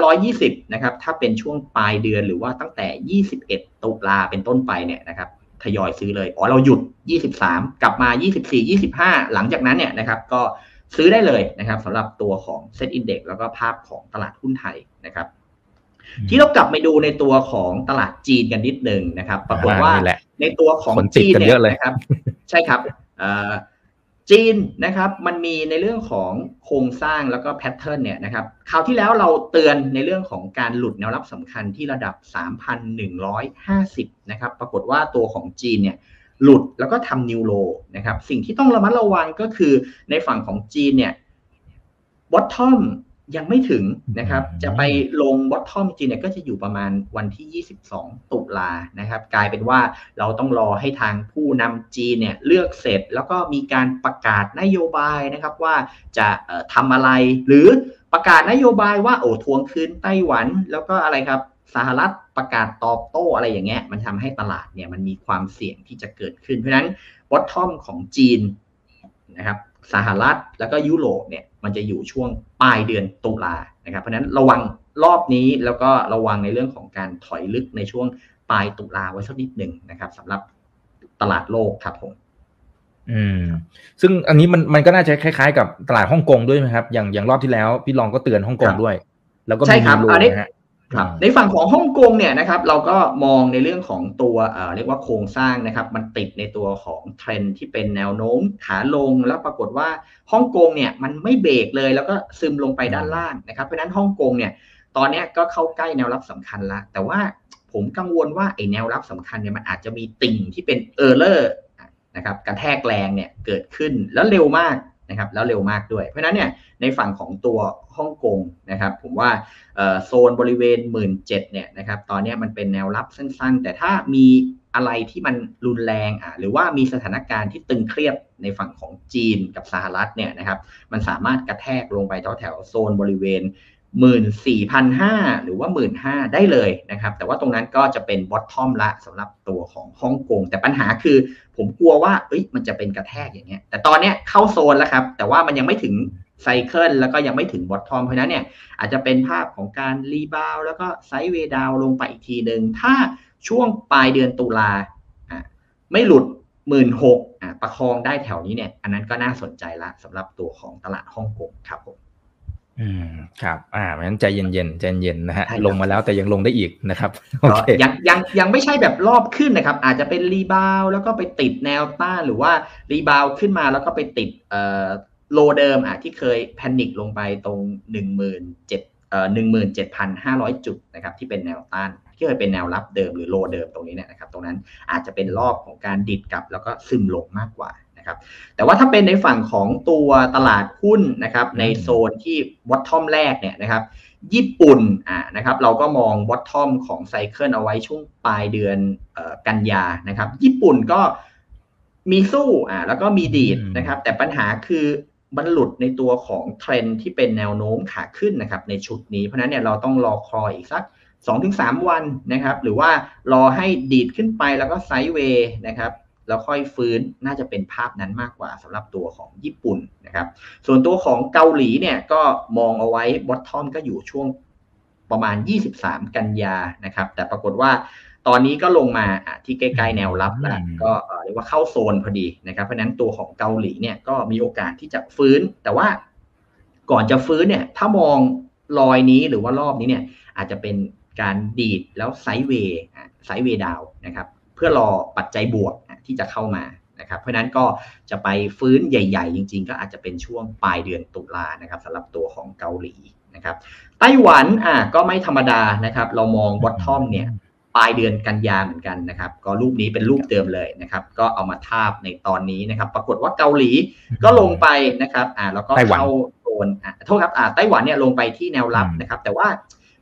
[SPEAKER 3] 1,520 นะครับถ้าเป็นช่วงปลายเดือนหรือว่าตั้งแต่ 21 ตุลาเป็นต้นไปเนี่ยนะครับทยอยซื้อเลย อ๋อเราหยุด 23 กลับมา 24 25 หลังจากนั้นเนี่ยนะครับก็ ซื้อได้เลยนะครับสำหรับตัวของเซ็ตอินเด็กแล้วก็ภาพของตลาดหุ้นไทยนะครับ ที่เรากลับไปดูในตัวของตลาดจีนกันนิดหนึ่งนะครับ ปรากฏว่า
[SPEAKER 2] อ่านี่แหละ
[SPEAKER 3] ในตัวของ
[SPEAKER 2] คนติด
[SPEAKER 3] จีน
[SPEAKER 2] กัน
[SPEAKER 3] เนี่
[SPEAKER 2] เยอะเลย
[SPEAKER 3] นะครับ ใช่ครับเอ่อจีนนะครับมันมีในเรื่องของโครงสร้างแล้วก็แพทเทิร์นเนี่ยนะครับคราวที่แล้วเราเตือนในเรื่องของการหลุดแนวรับสำคัญที่ระดับ 3,150 นะครับ ปรากฏว่าตัวของจีนเนี่ย หลุดแล้วก็ทำนิวโลนะครับสิ่งที่ต้องระมัดระวังก็คือในฝั่งของจีนเนี่ยบอททอมยังไม่ถึงนะครับ จะไปลงบอททอมจีนเนี่ยก็จะอยู่ประมาณวันที่ 22 ตุลานะครับ กลายเป็นว่าเราต้องรอให้ทางผู้นำจีนเนี่ยเลือกเสร็จแล้วก็มีการประกาศนโยบายนะครับว่าจะเอ่อทำอะไรหรือประกาศนโยบายว่าโอ้ทวงคืนไต้หวันแล้วก็อะไรครับ สหรัฐประกาศตอบโต้อะไรอย่างเงี้ยมันทำให้ตลาดเนี่ยมันมีความเสี่ยงที่จะเกิดขึ้น เพราะฉะนั้นบอททอมของจีนนะครับสหรัฐแล้วก็ยุโรปเนี่ยมันจะอยู่ช่วงปลายเดือนตุลานะครับ เพราะฉะนั้นระวังรอบนี้แล้วก็ระวังในเรื่องของการถอยลึกในช่วงปลายตุลาไว้สักนิดหนึ่งนะครับสำหรับตลาดโลกครับผม
[SPEAKER 2] อืมซึ่งอันนี้มันมันก็น่าจะคล้ายๆ กับตลาดฮ่องกงด้วยไหมครับ อย่างอย่างรอบที่แล้วพี่ลองก็เตือนฮ่องกง
[SPEAKER 3] ครับ
[SPEAKER 2] ด้วย แล้วก็
[SPEAKER 3] ใช่
[SPEAKER 2] มี
[SPEAKER 3] ครับ
[SPEAKER 2] นิวโร
[SPEAKER 3] อันนี้
[SPEAKER 2] นะฮะ
[SPEAKER 3] ครับในฝั่งของฮ่องกงเนี่ยนะครับเราก็มองในเรื่องของตัวเรียกว่าโครงสร้างนะครับมันติดในตัวของเทรนที่เป็นแนวโน้มขาลงแล้วปรากฏว่าฮ่องกงเนี่ยมันไม่เบรกเลยแล้วก็ซึมลงไปด้านล่างนะครับเพราะฉะนั้นฮ่องกงเนี่ยตอนนี้ก็เข้าใกล้แนวรับสำคัญละแต่ว่าผมกังวลว่าไอ้แนวรับสำคัญเนี่ยมันอาจจะมีติ่งที่เป็น error นะครับกระแทกแรงเนี่ยเกิดขึ้นแล้วเร็วมาก นะครับแล้วเร็วมากด้วย เพราะฉะนั้นเนี่ยในฝั่งของตัวฮ่องกงนะครับผมว่าโซนบริเวณ 1 7ื่นเนี่ยนะครับตอนนี้มันเป็นแนวรับสั้นๆ แต่ถ้ามีอะไรที่มันรุนแรงอะหรือว่ามีสถานการณ์ที่ตึงเครียดในฝั่งของจีนกับสหรัฐเนี่ยนะครับมันสามารถกระแทกลงไปแถวแถวโซนบริเวณ 14,500 หรือว่า 15,000 ได้เลยนะครับ แต่ว่าตรงนั้นก็จะเป็นบอททอมละสำหรับตัวของฮ่องกง แต่ปัญหาคือผมกลัวว่าเอ้ยมันจะเป็นกระแทกอย่างเงี้ย แต่ตอนเนี้ยเข้าโซนแล้วครับ แต่ว่ามันยังไม่ถึงcycle แล้วก็ยังไม่ถึง bottom เพราะนั้นเนี่ยอาจจะเป็นภาพของการ rebound แล้วก็ sideway down ลงไปอีกทีหนึ่ง ถ้าช่วงปลายเดือนตุลาอะไม่หลุดหมื่นหกอะประคองได้แถวนี้เนี่ย อันนั้นก็น่าสนใจละสำหรับตัวของตลาดฮ่องกงครับผม
[SPEAKER 2] อืมครับ อ่าเพราะฉะนั้นใจเย็นๆใจเย็นๆนะฮะ
[SPEAKER 3] ใช่ครับ
[SPEAKER 2] ลงมาแล้วแต่ยังลงได้อีกนะครับโอ
[SPEAKER 3] ก็
[SPEAKER 2] เค
[SPEAKER 3] ยังยังยังไม่ใช่แบบรอบขึ้นนะครับ อาจจะเป็น rebound แล้วก็ไปติดแนวต้านหรือว่าrebound ขึ้นมาแล้วก็ไปติดเอ่อ low เดิมอะที่เคย panic ลงไปตรงหนึ่งหมื่นเจ็ดเอ่อหนึ่งหมื่นเจ็ดพันห้าร้อยจุดนะครับที่เป็นแนวต้านที่เคยเป็นแนวรับเดิมหรือ low เดิมตรงนี้เนี่ยนะครับ ตรงนั้นอาจจะเป็นรอบของการดีดกลับแล้วก็ซึมลงมากกว่า นะครับแต่ว่าถ้าเป็นในฝั่งของตัวตลาดหุ้นนะครับในโซนที่ bottom แรกเนี่ยนะครับญี่ปุ่นอ่านะครับเราก็มอง bottom ของ cycle เอาไว้ช่วงปลายเดือนเอ่อกันยานะครับญี่ปุ่นก็มีสู้อ่าแล้วก็มีดีดนะครับแต่ปัญหาคือมันหลุดในตัวของเทรนด์ที่เป็นแนวโน้มขาขึ้นนะครับในชุดนี้เพราะฉะนั้นเนี่ยเราต้องรอคอยอีกสัก2-3 วันนะครับ หรือว่ารอให้ดีดขึ้นไปแล้วก็ sideway นะครับ แล้วค่อยฟื้นน่าจะเป็นภาพนั้นมากกว่าสำหรับตัวของญี่ปุ่นนะครับ ส่วนตัวของเกาหลีเนี่ยก็มองเอาไว้ bottom ก็อยู่ช่วงประมาณ 23 กันยานะครับ แต่ปรากฏว่าตอนนี้ก็ลงมาอะที่ใกล้ๆแนวรับแล้ว
[SPEAKER 2] อืม
[SPEAKER 3] ก็เอ่อเรียกว่าเข้าโซนพอดีนะครับ เพราะฉะนั้นตัวของเกาหลีเนี่ยก็มีโอกาสที่จะฟื้น แต่ว่าก่อนจะฟื้นเนี่ยถ้ามองรอยนี้หรือว่ารอบนี้เนี่ยอาจจะเป็นการดีดแล้วไซด์เวย์อะไซด์เวย์ดาวนะครับ เพื่อรอปัจจัยบวกอะ ที่จะเข้ามานะครับเพราะฉะนั้นก็จะไปฟื้นใหญ่ ๆ จริง ๆ ก็อาจจะเป็นช่วงปลายเดือนตุลานะครับสำหรับตัวของเกาหลีนะครับไต้หวันอะก็ไม่ธรรมดานะครับ เรามอง bottom เนี่ยปลายเดือนกันยาเหมือนกันนะครับ ก็รูปนี้เป็นรูปเดิมเลยนะครับ ก็เอามาทาบในตอนนี้นะครับ ปรากฏว่าเกาหลีก็ลงไปนะครับอ่าแล้วก็
[SPEAKER 2] ไต้หวัน
[SPEAKER 3] เข้าโซนอะโทษครับอ่าไต้หวันเนี่ยลงไปที่แนวรับ
[SPEAKER 2] อืม
[SPEAKER 3] นะครับ แต่ว่า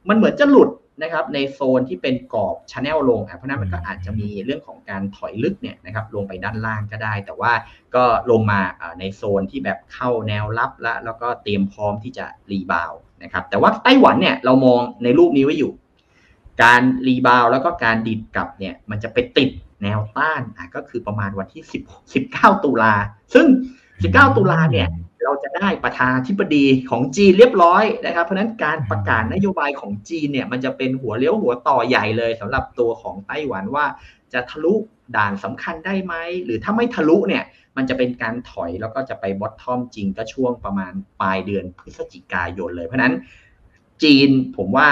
[SPEAKER 3] มันเหมือนจะหลุด นะครับในโซนที่เป็นกรอบ channel ลงอะเพราะฉะนั้นมันก็อาจจะมีเรื่องของการถอยลึกเนี่ยนะครับลงไปด้านล่างก็ได้ แต่ว่าก็ลงมาอ่าในโซนที่แบบเข้าแนวรับแล้วแล้วก็เตรียมพร้อมที่จะ rebound นะครับแต่ว่าไต้หวันเนี่ยเรามองในรูปนี้ไว้อยู่ การ rebound แล้วก็การดีดกลับเนี่ยมันจะไปติดแนวต้านอะก็คือประมาณวันที่10 19 ตุลาซึ่ง 19 ตุลาเนี่ย เราจะได้ประธานาธิบดีของจีนเรียบร้อยนะครับ เพราะนั้นการประกาศนโยบายของจีนเนี่ยมันจะเป็นหัวเลี้ยวหัวต่อใหญ่เลยสำหรับตัวของไต้หวันว่าจะทะลุด่านสำคัญได้ไหม หรือถ้าไม่ทะลุเนี่ยมันจะเป็นการถอยแล้วก็จะไป bottom จริงก็ช่วงประมาณปลายเดือนพฤศจิกายนเลย เพราะนั้นจีนผมว่า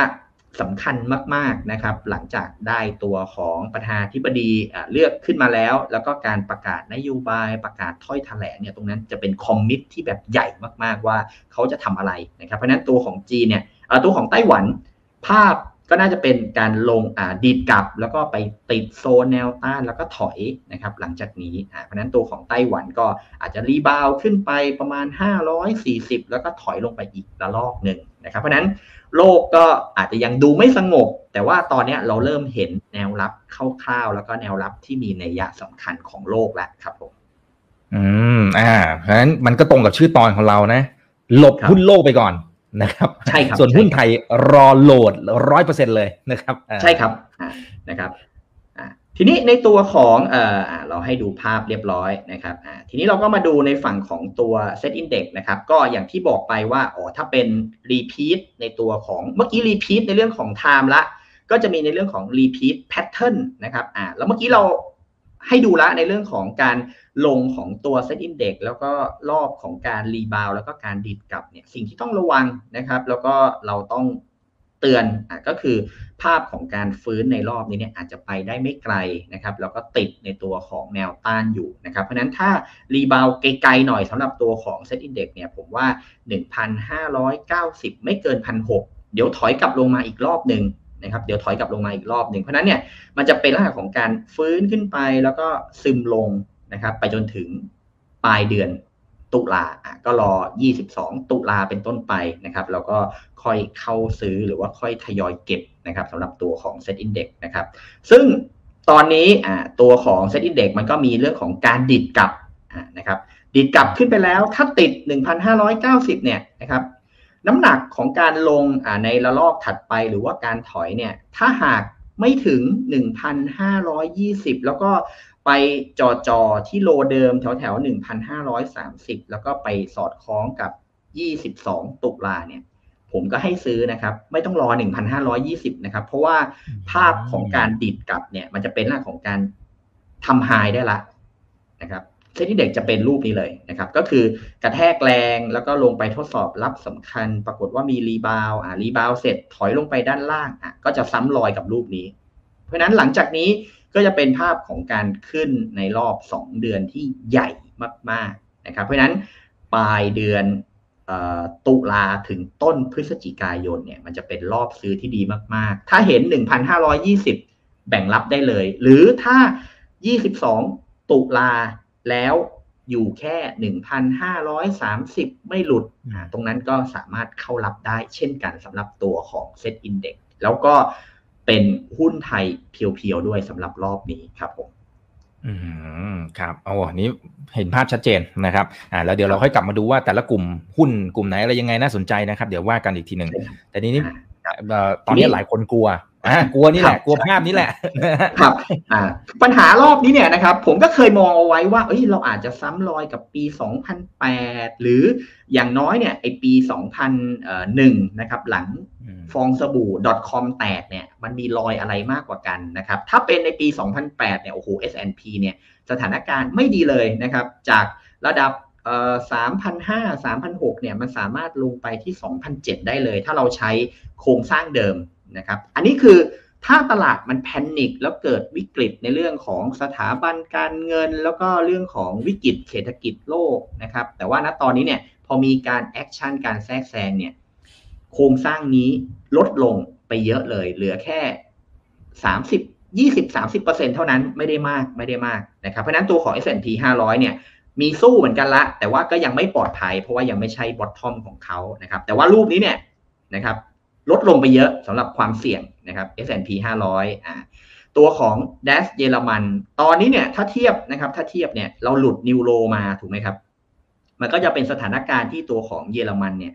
[SPEAKER 3] สำคัญมากๆนะครับ หลังจากได้ตัวของประธานาธิบดีเลือกขึ้นมาแล้ว แล้วก็การประกาศนโยบายประกาศถ้อยแถลงเนี่ยตรงนั้นจะเป็น commit ที่แบบใหญ่มากๆว่าเขาจะทำอะไรนะครับ เพราะนั้นตัวของจีนเนี่ยตัวของไต้หวันภาพ ก็น่าจะเป็นการลงดีดกลับ แล้วก็ไปติดโซนแนวต้านแล้วก็ถอยนะครับหลังจากนี้เพราะนั้นตัวของไต้หวันก็อาจจะ rebound ขึ้นไปประมาณ 540 แล้วก็ถอยลงไปอีกระลอกหนึ่งนะครับเพราะนั้นโลกก็อาจจะยังดูไม่สงบ แต่ว่าตอนนี้เราเริ่มเห็นแนวรับคร่าวๆ แล้วก็แนวรับที่มีนัยยะสำคัญของโลกแล้วครับผม
[SPEAKER 2] อืมอ่าเพราะฉะนั้นมันก็ตรงกับชื่อตอนของเรานะ หลบหุ้นโลกไปก่อน นะครับ
[SPEAKER 3] ใช่ครับ
[SPEAKER 2] ส่วนหุ้นไทยรอโหลดร้อยเปอร์เซ็นเลยนะครับ
[SPEAKER 3] ใช่ครับนะครับทีนี้ในตัวของเอ่อเราให้ดูภาพเรียบร้อยนะครับทีนี้เราก็มาดูในฝั่งของตัว SET Index นะครับ ก็อย่างที่บอกไปว่าอ๋อถ้าเป็น Repeat ในตัวของเมื่อกี้ Repeat ในเรื่องของ Time ละ ก็จะมีในเรื่องของ Repeat Pattern นะครับอ่าแล้วเมื่อกี้เราให้ดูละในเรื่องของการ ลงของตัว SET Index แล้วก็รอบของการ rebound แล้วก็การดีดกลับเนี่ยสิ่งที่ต้องระวังนะครับ แล้วก็เราต้องเตือนอก็คือภาพของการฟื้นในรอบนี้เนี่ยอาจจะไปได้ไม่ไกลนะครับ แล้วก็ติดในตัวของแนวต้านอยู่นะครับ เพราะนั้นถ้ารีบาวไกลๆหน่อยสำหรับตัวของเซ็ตอินเด็กเนี่ยผมว่า 1,590 ไม่เกิน 1,600 เดี๋ยวถอยกลับลงมาอีกรอบหนึ่งนะครับเดี๋ยวถอยกลับลงมาอีกรอบหนึ่งเพราะนั้นเนี่ยมันจะเป็นลักษณะของการฟื้นขึ้นไปแล้วก็ซึมลง นะครับไปจนถึงปลายเดือนตุลาก็รอ 22 ตุลาเป็นต้นไปนะครับแล้วก็ค่อยเข้าซื้อหรือว่าค่อยทยอยเก็บนะครับสำหรับตัวของ Set Index นะครับ ซึ่งตอนนี้ตัวของ Set Index มันก็มีเรื่องของการดิดกลับนะครับ ดิดกลับขึ้นไปแล้วถ้าติด 1,590 เนี่ยนะครับน้ำหนักของการลงในระลอกถัดไปหรือว่าการถอยเนี่ยถ้าหากไม่ถึง 1,520 แล้วก็ ไปจอจอที่โลเดิมแถวแถว1,530แล้วก็ไปสอดคล้องกับ22ตุลาเนี่ยผมก็ให้ซื้อนะครับ ไม่ต้องรอ 1,520 นะครับ เพราะว่าภาพของการดิดกลับเนี่ย มันจะเป็นเรื่องของการทำไฮได้ละนะครับเส้นที่เด็กจะเป็นรูปนี้เลยนะครับ ก็คือกระแทกแรงแล้วก็ลงไปทดสอบรับสำคัญ ปรากฏว่ามีรีบาวอ่ารีบาวเสร็จถอยลงไปด้านล่างอะก็จะซ้ำรอยกับรูปนี้ เพราะนั้นหลังจากนี้ ก็จะเป็นภาพของการขึ้นในรอบ 2 เดือนที่ใหญ่มากๆนะครับ เพราะนั้นปลายเดือนตุลาถึงต้นพฤศจิกายนเนี่ยมันจะเป็นรอบซื้อที่ดีมากๆ ถ้าเห็น 1,520 แบ่งรับได้เลย หรือถ้า 22 ตุลาแล้วอยู่แค่ 1,530 ไม่หลุด ตรงนั้นก็สามารถเข้ารับได้เช่นกันสำหรับตัวของ Set Index แล้วก็ เป็นหุ้นไทยเพียวๆด้วยสำหรับรอบนี้ครับผม
[SPEAKER 2] อืมครับโอ้นี้เห็นภาพชัดเจนนะครับอ่าแล้วเดี๋ยวเราค่อยกลับมาดูว่าแต่ละกลุ่มหุ้นกลุ่มไหนอะไรยังไงน่าสนใจนะครับ เดี๋ยวว่ากันอีกทีหนึ่งแต่นี้นี่ตอนนี้หลายคนกลัว อ่ากลัวนี่แหละกลัวภาพนี้แหละ
[SPEAKER 3] ครับอ่าปัญหารอบนี้เนี่ยนะครับ ผมก็เคยมองเอาไว้ว่าเอ้ยเราอาจจะซ้ำรอยกับปี 2008 หรืออย่างน้อยเนี่ยไอปี 2001 นะครับ หลังฟองสบู่ .com แตกเนี่ยมันมีรอยอะไรมากกว่ากันนะครับ ถ้าเป็นในปี 2008 เนี่ยโอ้โห S&P เนี่ยสถานการณ์ไม่ดีเลยนะครับ จากระดับเอ่อ3,500 3,600เนี่ยมันสามารถลงไปที่2,007ได้เลย ถ้าเราใช้โครงสร้างเดิม นะครับ อันนี้คือถ้าตลาดมันแพนิคแล้วเกิดวิกฤตในเรื่องของสถาบันการเงิน แล้วก็เรื่องของวิกฤตเศรษฐกิจโลกนะครับ แต่ว่าณตอนนี้เนี่ยพอมีการ action การแทรกแซงเนี่ยโครงสร้างนี้ลดลงไปเยอะเลย เหลือแค่สามสิบยี่สิบสามสิบเปอร์เซ็นต์เท่านั้นไม่ได้มากไม่ได้มากนะครับ เพราะนั้นตัวของ S&P 500 เนี่ยมีสู้เหมือนกันละ แต่ว่าก็ยังไม่ปลอดภัย เพราะว่ายังไม่ใช่ bottom ของเขานะครับ แต่ว่ารูปนี้เนี่ยนะครับ ลดลงไปเยอะสำหรับความเสี่ยงนะครับ S&P 500อ่าตัวของ DAX เยอรมัน ตอนนี้เนี่ยถ้าเทียบนะครับ ถ้าเทียบเนี่ยเราหลุด new low มาถูกไหมครับ มันก็จะเป็นสถานการณ์ที่ตัวของเยอรมันเนี่ย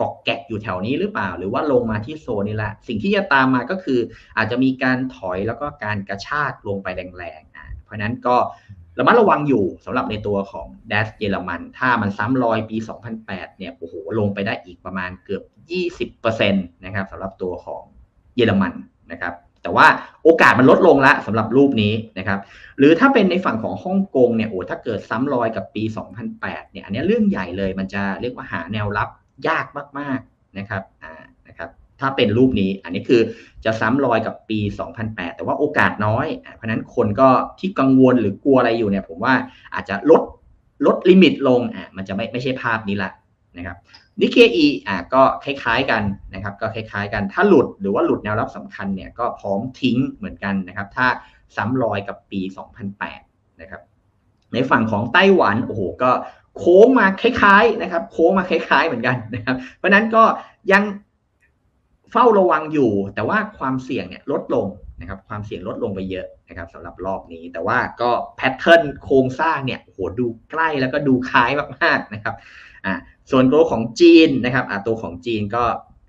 [SPEAKER 3] กาะแกะอยู่แถวนี้หรือเปล่า หรือว่าลงมาที่โซนนี้ละ สิ่งที่จะตามมาก็คืออาจจะมีการถอยแล้วก็การกระชากลงไปแรงๆอ่าเพราะนั้นก็ ระมัดระวังอยู่สำหรับในตัวของเดสเยอรมัน ถ้ามันซ้ำรอยปี 2008 เนี่ยโอ้โหลงไปได้อีกประมาณเกือบ 20%นะครับสำหรับตัวของเยอรมันนะครับแต่ว่าโอกาสมันลดลงละสำหรับรูปนี้นะครับหรือถ้าเป็นในฝั่งของฮ่องกงเนี่ยโอ้ถ้าเกิดซ้ำรอยกับปี 2008 เนี่ยอันนี้เรื่องใหญ่เลยมันจะเรียกว่าหาแนวรับยากมากๆนะครับอ่านะครับ ถ้าเป็นรูปนี้ อันนี้คือจะซ้ำรอยกับปี 2008 แต่ว่าโอกาสน้อย เพราะนั้นคนก็ที่กังวลหรือกลัวอะไรอยู่เนี่ย ผมว่าอาจจะลดลดลิมิตลงอะมันจะไม่ไม่ใช่ภาพนี้ละนะครับนิเคอีอะก็คล้ายๆกันนะครับ ก็คล้ายๆกันถ้าหลุดหรือว่าหลุดแนวรับสำคัญเนี่ยก็พร้อมทิ้งเหมือนกันนะครับ ถ้าซ้ำรอยกับปี 2008 นะครับ ในฝั่งของไต้หวันโอ้โหก็โค้งมาคล้ายๆนะครับ โค้งมาคล้ายๆเหมือนกันนะครับ เพราะนั้นก็ยัง เฝ้าระวังอยู่ แต่ว่าความเสี่ยงเนี่ยลดลงนะครับความเสี่ยงลดลงไปเยอะนะครับสำหรับรอบนี้ แต่ว่าก็แพทเทิร์นโครงสร้างเนี่ยโหดูใกล้แล้วก็ดูคล้ายมากๆนะครับอ่าส่วนตัวของจีนนะครับอ่าตัวของจีนก็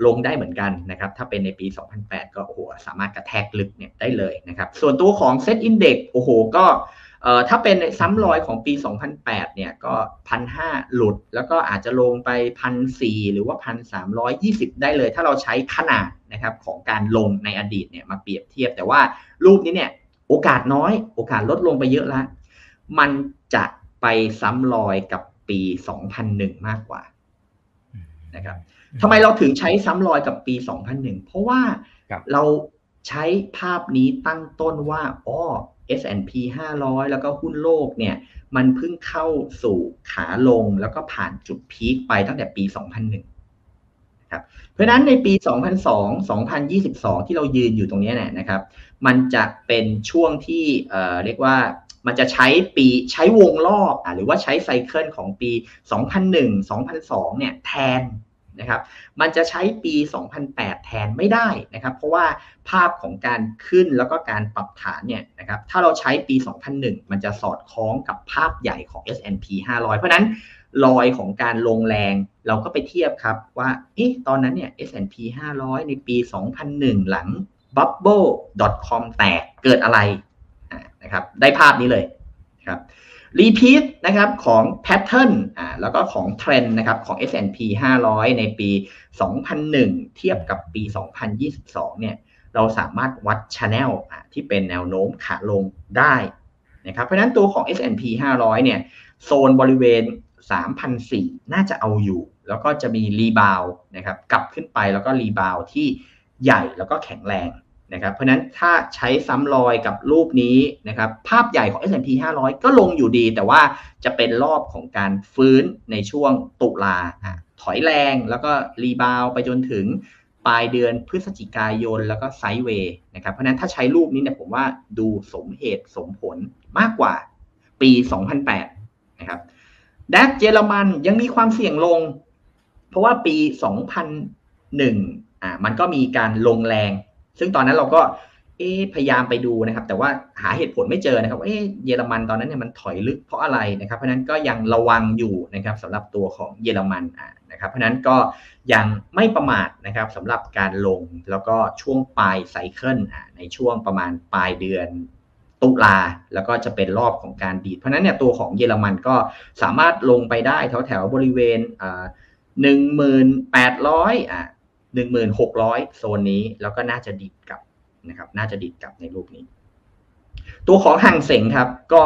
[SPEAKER 3] ลงได้เหมือนกันนะครับถ้าเป็นในปี 2008 ก็โอ้โหสามารถกระแทกลึกเนี่ยได้เลยนะครับส่วนตัวของเซตอินเด็กโอ้โหก็ เอ่อถ้าเป็นซ้ำรอยของปี 2008 เนี่ยก็พันห้าหลุด แล้วก็อาจจะลงไปพันสี่หรือว่าพันสามร้อยยี่สิบได้เลย ถ้าเราใช้ขนาดนะครับของการลงในอดีตเนี่ยมาเปรียบเทียบ แต่ว่ารูปนี้เนี่ยโอกาสน้อย โอกาสลดลงไปเยอะแล้วมันจะไปซ้ำรอยกับปี 2001 มากกว่านะครับทำไมเราถึงใช้ซ้ำรอยกับปี 2001 เพราะว่าเราใช้ภาพนี้ตั้งต้นว่าอ๋อ S&P 500 แล้วก็หุ้นโลกเนี่ยมันเพิ่งเข้าสู่ขาลงแล้วก็ผ่านจุดพีคไปตั้งแต่ปี 2001ครับเพราะนั้นในปี 2002 2022 ที่เรายืนอยู่ตรงนี้เนี่ยนะครับ มันจะเป็นช่วงที่เอ่อเรียกว่ามันจะใช้ปีใช้วงรอบอะหรือว่าใช้ไซเคิลของปี 2001 2002 เนี่ยแทน นะครับมันจะใช้ปี 2008 แทนไม่ได้นะครับ เพราะว่าภาพของการขึ้นแล้วก็การปรับฐานเนี่ยนะครับถ้าเราใช้ปี 2001 มันจะสอดคล้องกับภาพใหญ่ของ S&P 500 เพราะนั้นรอยของการลงแรงเราก็ไปเทียบครับว่าเอ๊ะตอนนั้นเนี่ย S&P 500 ในปี 2001 หลัง bubble.com แตกเกิดอะไรนะครับได้ภาพนี้เลยครับ repeat นะครับของ pattern อ่าแล้วก็ของเทรนด์นะครับของ S&P 500 ในปี 2001 เทียบกับปี 2022 เนี่ยเราสามารถวัด channel ที่เป็นแนวโน้มขาลงได้นะครับเพราะนั้นตัวของ S&P 500 เนี่ยโซนบริเวณ 3,004 น่าจะเอาอยู่ แล้วก็จะมี rebound นะครับกลับขึ้นไปแล้วก็ rebound ที่ใหญ่แล้วก็แข็งแรง นะครับ เพราะนั้นถ้าใช้ซ้ำรอยกับรูปนี้นะครับ ภาพใหญ่ของ S&P 500 ก็ลงอยู่ดี แต่ว่าจะเป็นรอบของการฟื้นในช่วงตุลาถอยแรงแล้วก็รีบาวไปจนถึงปลายเดือนพฤศจิกายนแล้วก็ไซด์เวย์นะครับ เพราะนั้นถ้าใช้รูปนี้เนี่ยผมว่าดูสมเหตุสมผลมากกว่าปี 2008 นะครับดัชเยอรมันยังมีความเสี่ยงลง เพราะว่าปี 2001อ่ามันก็มีการลงแรง ซึ่งตอนนั้นเราก็เอ๊พยายามไปดูนะครับ แต่ว่าหาเหตุผลไม่เจอนะครับ เอ๊เยอรมันตอนนั้นเนี่ยมันถอยลึกเพราะอะไรนะครับ เพราะนั้นก็ยังระวังอยู่นะครับสำหรับตัวของเยอรมันอ่านะครับ เพราะนั้นก็ยังไม่ประมาทนะครับสำหรับการลงแล้วก็ช่วงปลายไซเคิลอ่าในช่วงประมาณปลายเดือนตุลาแล้วก็จะเป็นรอบของการดีด เพราะนั้นเนี่ยตัวของเยอรมันก็สามารถลงไปได้แถวแถวบริเวณอ่าหนึ่งหมื่นแปดร้อยอ่า หนึ่งหมื่นหกร้อยโซนนี้ แล้วก็น่าจะดีดกลับนะครับ น่าจะดีดกลับในรูปนี้ ตัวของฮั่งเส็งครับ ก็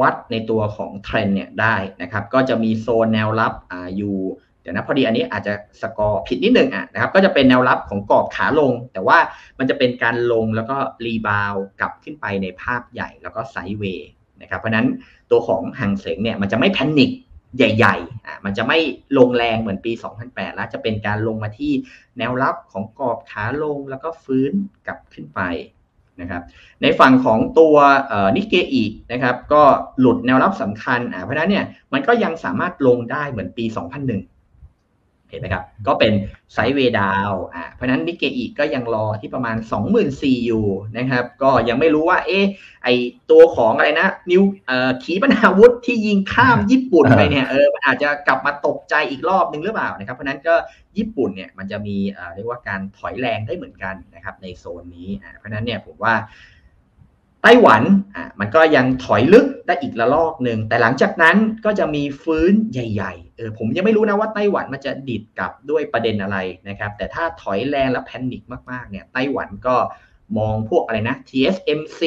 [SPEAKER 3] วัดในตัวของเทรนเนี่ยได้นะครับ ก็จะมีโซนแนวรับอ่าอยู่เดี๋ยวนะพอดีอันนี้อาจจะสกอร์ผิดนิดนึงอะนะครับ ก็จะเป็นแนวรับของกรอบขาลง แต่ว่ามันจะเป็นการลงแล้วก็ rebound กลับขึ้นไปในภาพใหญ่แล้วก็ sidewayนะครับ เพราะนั้นตัวของห่างเสงเนี่ยมันจะไม่แพนิค ใหญ่ๆอะมันจะไม่ลงแรงเหมือนปี 2008 แล้วจะเป็นการลงมาที่แนวรับของกรอบขาลงแล้วก็ฟื้นกลับขึ้นไปนะครับในฝั่งของตัวนิกเกอีนะครับก็หลุดแนวรับสำคัญอ่าเพราะนั้นเนี่ยมันก็ยังสามารถลงได้เหมือนปี 2001 ห็นไหมครับ ก็เป็นไซด์เวดาวอ่าเพราะนั้นนิกเกอีก็ยังรอที่ประมาณ 24,000อยู่นะครับ ก็ยังไม่รู้ว่า เอ๊ะไอตัวของอะไรนะ นิวเอ่อขีปนาวุธที่ยิงข้ามญี่ปุ่นไปเนี่ยเออมันอาจจะกลับมาตกใจอีกรอบนึงหรือเปล่านะครับ เพราะนั้นก็ญี่ปุ่นเนี่ยมันจะมีเอ่อเรียกว่าการถอยแรงได้เหมือนกันนะครับในโซนนี้อ่าเพราะนั้นเนี่ยผมว่า ไต้หวันอะมันก็ยังถอยลึกได้อีกระลอกหนึ่งแต่หลังจากนั้นก็จะมีฟื้นใหญ่ๆเออผมยังไม่รู้นะว่าไต้หวันมันจะดิดกลับด้วยประเด็นอะไรนะครับ แต่ถ้าถอยแรงและ panic มากๆเนี่ยไต้หวันก็มองพวกอะไรนะ TSMC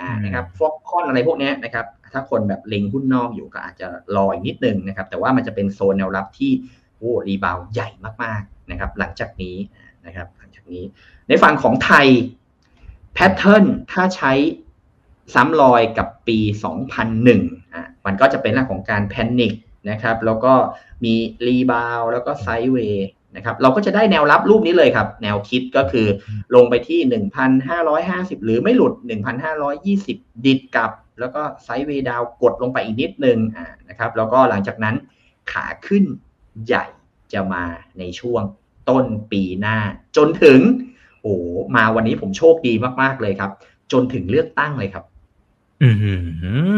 [SPEAKER 3] อ่านะครับ Foxconn อะไรพวกนี้นะครับถ้าคนแบบเล็งหุ้นนอกอยู่ก็อาจจะรออีกนิดนึงนะครับ แต่ว่ามันจะเป็นโซนแนวรับที่โอ้ rebound ใหญ่มากๆนะครับ หลังจากนี้นะครับ หลังจากนี้ ในฝั่งของไทย pattern ถ้าใช้ ซ้ำรอยกับปี 2001อะมันก็จะเป็นเรื่องของการ panicนะครับ แล้วก็มีรีบาวแล้วก็ไซด์เวย์นะครับ เราก็จะได้แนวรับรูปนี้เลยครับ แนวคิดก็คือลงไปที่ 1,550 หรือไม่หลุด 1,520 ดิดกลับ แล้วก็ไซด์เวย์ดาวกดลงไปอีกนิดนึงอ่านะครับ แล้วก็หลังจากนั้นขาขึ้นใหญ่จะมาในช่วงต้นปีหน้า จนถึง โอ้มาวันนี้ผมโชคดีมาก ๆ เลยครับ จนถึงเลือกตั้งเลยครับ
[SPEAKER 2] อื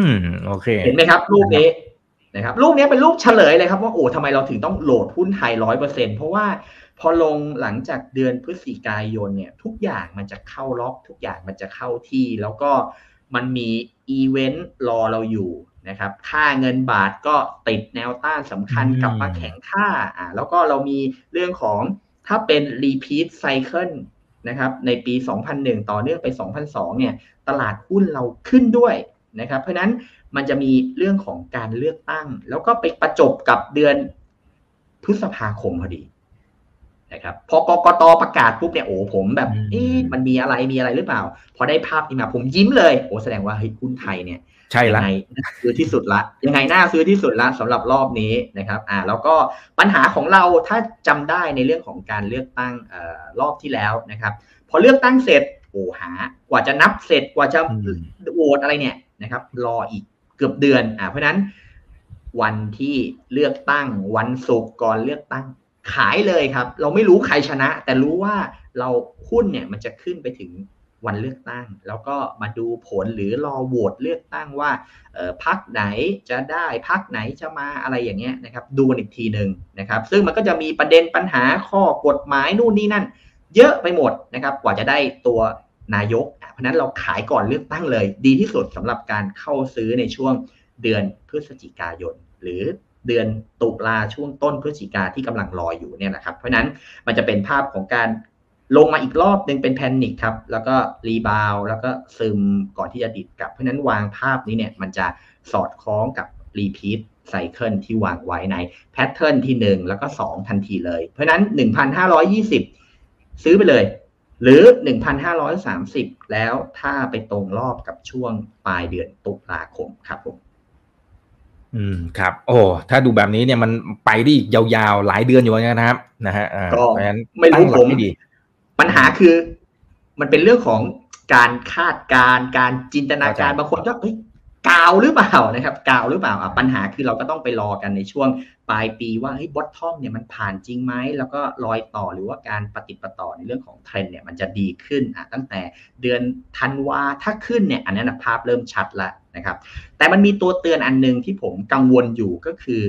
[SPEAKER 2] มโอเค
[SPEAKER 3] เห็นไหมครับรูปนี้นะครับรูปนี้เป็นรูปเฉลยเลยครับว่าโอ้ทำไมเราถึงต้องโหลดหุ้นไทยร้อยเปอร์เซ็นเพราะว่าพอลงหลังจากเดือนพฤศจิกายนเนี่ย ทุกอย่างมันจะเข้าล็อก ทุกอย่างมันจะเข้าที่ แล้วก็มันมีอีเวนต์รอเราอยู่นะครับค่าเงินบาทก็ติดแนวต้านสำคัญกลับมาแข็งค่าอ่าแล้วก็เรามีเรื่องของถ้าเป็น repeat cycle นะครับในปี 2001 ต่อเนื่องไป 2002 เนี่ยตลาดหุ้นเราขึ้นด้วยนะครับเพราะนั้นมันจะมีเรื่องของการเลือกตั้ง แล้วก็ไปประจบกับเดือนพฤษภาคมพอดี นะครับพอกกตประกาศปุ๊บเนี่ยโอ้ผมแบบเอ๊ะมันมีอะไรมีอะไรหรือเปล่า พอได้ภาพนี้มาผมยิ้มเลยโอ้แสดงว่าเฮ้ยหุ้นไทยเนี่ย
[SPEAKER 2] ใช่ละ
[SPEAKER 3] ยังไงซื้อที่สุดละยังไงน่าซื้อที่สุดละสำหรับรอบนี้นะครับอ่าแล้วก็ปัญหาของเราถ้าจำได้ในเรื่องของการเลือกตั้งเอ่อรอบที่แล้วนะครับ พอเลือกตั้งเสร็จโอ้หากว่าจะนับเสร็จกว่าจะโหวตอะไรเนี่ยนะครับ รออีกเกือบเดือนอ่าเพราะนั้นวันที่เลือกตั้งวันศุกร์ก่อนเลือกตั้ง ขายเลยครับ เราไม่รู้ใครชนะ แต่รู้ว่าเราหุ้นเนี่ยมันจะขึ้นไปถึงวันเลือกตั้ง แล้วก็มาดูผลหรือรอโหวตเลือกตั้งว่าพักไหนจะได้พักไหนจะมาอะไรอย่างเงี้ยนะครับ ดูกันอีกทีหนึ่งนะครับ ซึ่งมันก็จะมีประเด็นปัญหาข้อกฎหมายนู่นนี่นั่น เยอะไปหมดนะครับ กว่าจะได้ตัวนายก เพราะนั้นเราขายก่อนเลือกตั้งเลย ดีที่สุดสำหรับการเข้าซื้อในช่วงเดือนพฤศจิกายน หรือ เดือนตุลาช่วงต้นพฤศจิกาที่กำลังรออยู่เนี่ยนะครับ เพราะนั้นมันจะเป็นภาพของการลงมาอีกรอบหนึ่งเป็นแพนิคครับ แล้วก็rebound แล้วก็ซึมก่อนที่จะดีดกลับ เพราะนั้นวางภาพนี้เนี่ยมันจะสอดคล้องกับ repeat cycle ที่วางไว้ใน pattern ที่ 1 แล้วก็ 2 ทันทีเลย เพราะนั้น 1,520 ซื้อไปเลย หรือ 1,530 แล้วถ้าไปตรงรอบกับช่วงปลายเดือนตุลาคมครับผม
[SPEAKER 2] อืมครับ โอ้ถ้าดูแบบนี้เนี่ยมันไปได้อีกยาวๆหลายเดือนอยู่เหมือนกันนะครับ นะฮะอ่า
[SPEAKER 3] ก็
[SPEAKER 2] เพราะฉะนั้น
[SPEAKER 3] ไม่รู้
[SPEAKER 2] ตั้งหลั
[SPEAKER 3] ผ
[SPEAKER 2] ก
[SPEAKER 3] ม
[SPEAKER 2] ให้ดี
[SPEAKER 3] ปัญหาคือ มันเป็นเรื่องของการคาดการณ์การจินตนาการ
[SPEAKER 2] เข้าใจ
[SPEAKER 3] บางคนก็เอ้ยกาวหรือเปล่านะครับกาวหรือเปล่าอะปัญหาคือเราก็ต้องไปรอกันในช่วงปลายปีว่าเฮ้ยบอททอมเนี่ยมันผ่านจริงไหมแล้วก็รอยต่อหรือว่าการปฏิดประต่อในเรื่องของเทรนด์เนี่ยมันจะดีขึ้นอะตั้งแต่เดือนธันวาถ้าขึ้นเนี่ยอันนั้นนะภาพเริ่มชัดแล้ว นะครับ แต่มันมีตัวเตือนอันหนึงที่ผมกังวลอยู่ก็คือ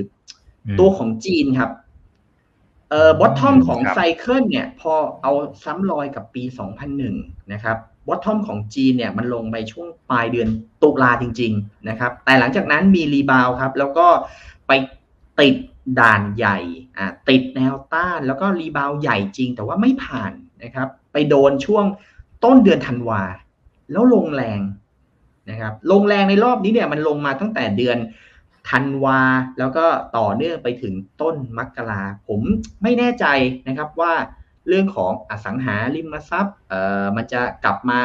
[SPEAKER 2] อืม
[SPEAKER 3] ตัวของจีนครับเอ่อ bottom ของ
[SPEAKER 2] ครับ
[SPEAKER 3] cycle เนี่ย พอเอาซ้ำรอยกับปี 2001 นะครับ bottom ของจีนเนี่ยมันลงไปช่วงปลายเดือนตุลาจริง ๆ นะครับ แต่หลังจากนั้นมี rebound ครับ แล้วก็ไปติดด่านใหญ่อ่าติดแนวต้านแล้วก็ rebound ใหญ่จริง แต่ว่าไม่ผ่านนะครับ ไปโดนช่วงต้นเดือนธันวา แล้วลงแรง นะครับลงแรงในรอบนี้เนี่ยมันลงมาตั้งแต่เดือนธันวาแล้วก็ต่อเนื่องไปถึงต้นมกราผมไม่แน่ใจนะครับว่าเรื่องของอสังหาริมทรัพย์เอ่อมันจะกลับมา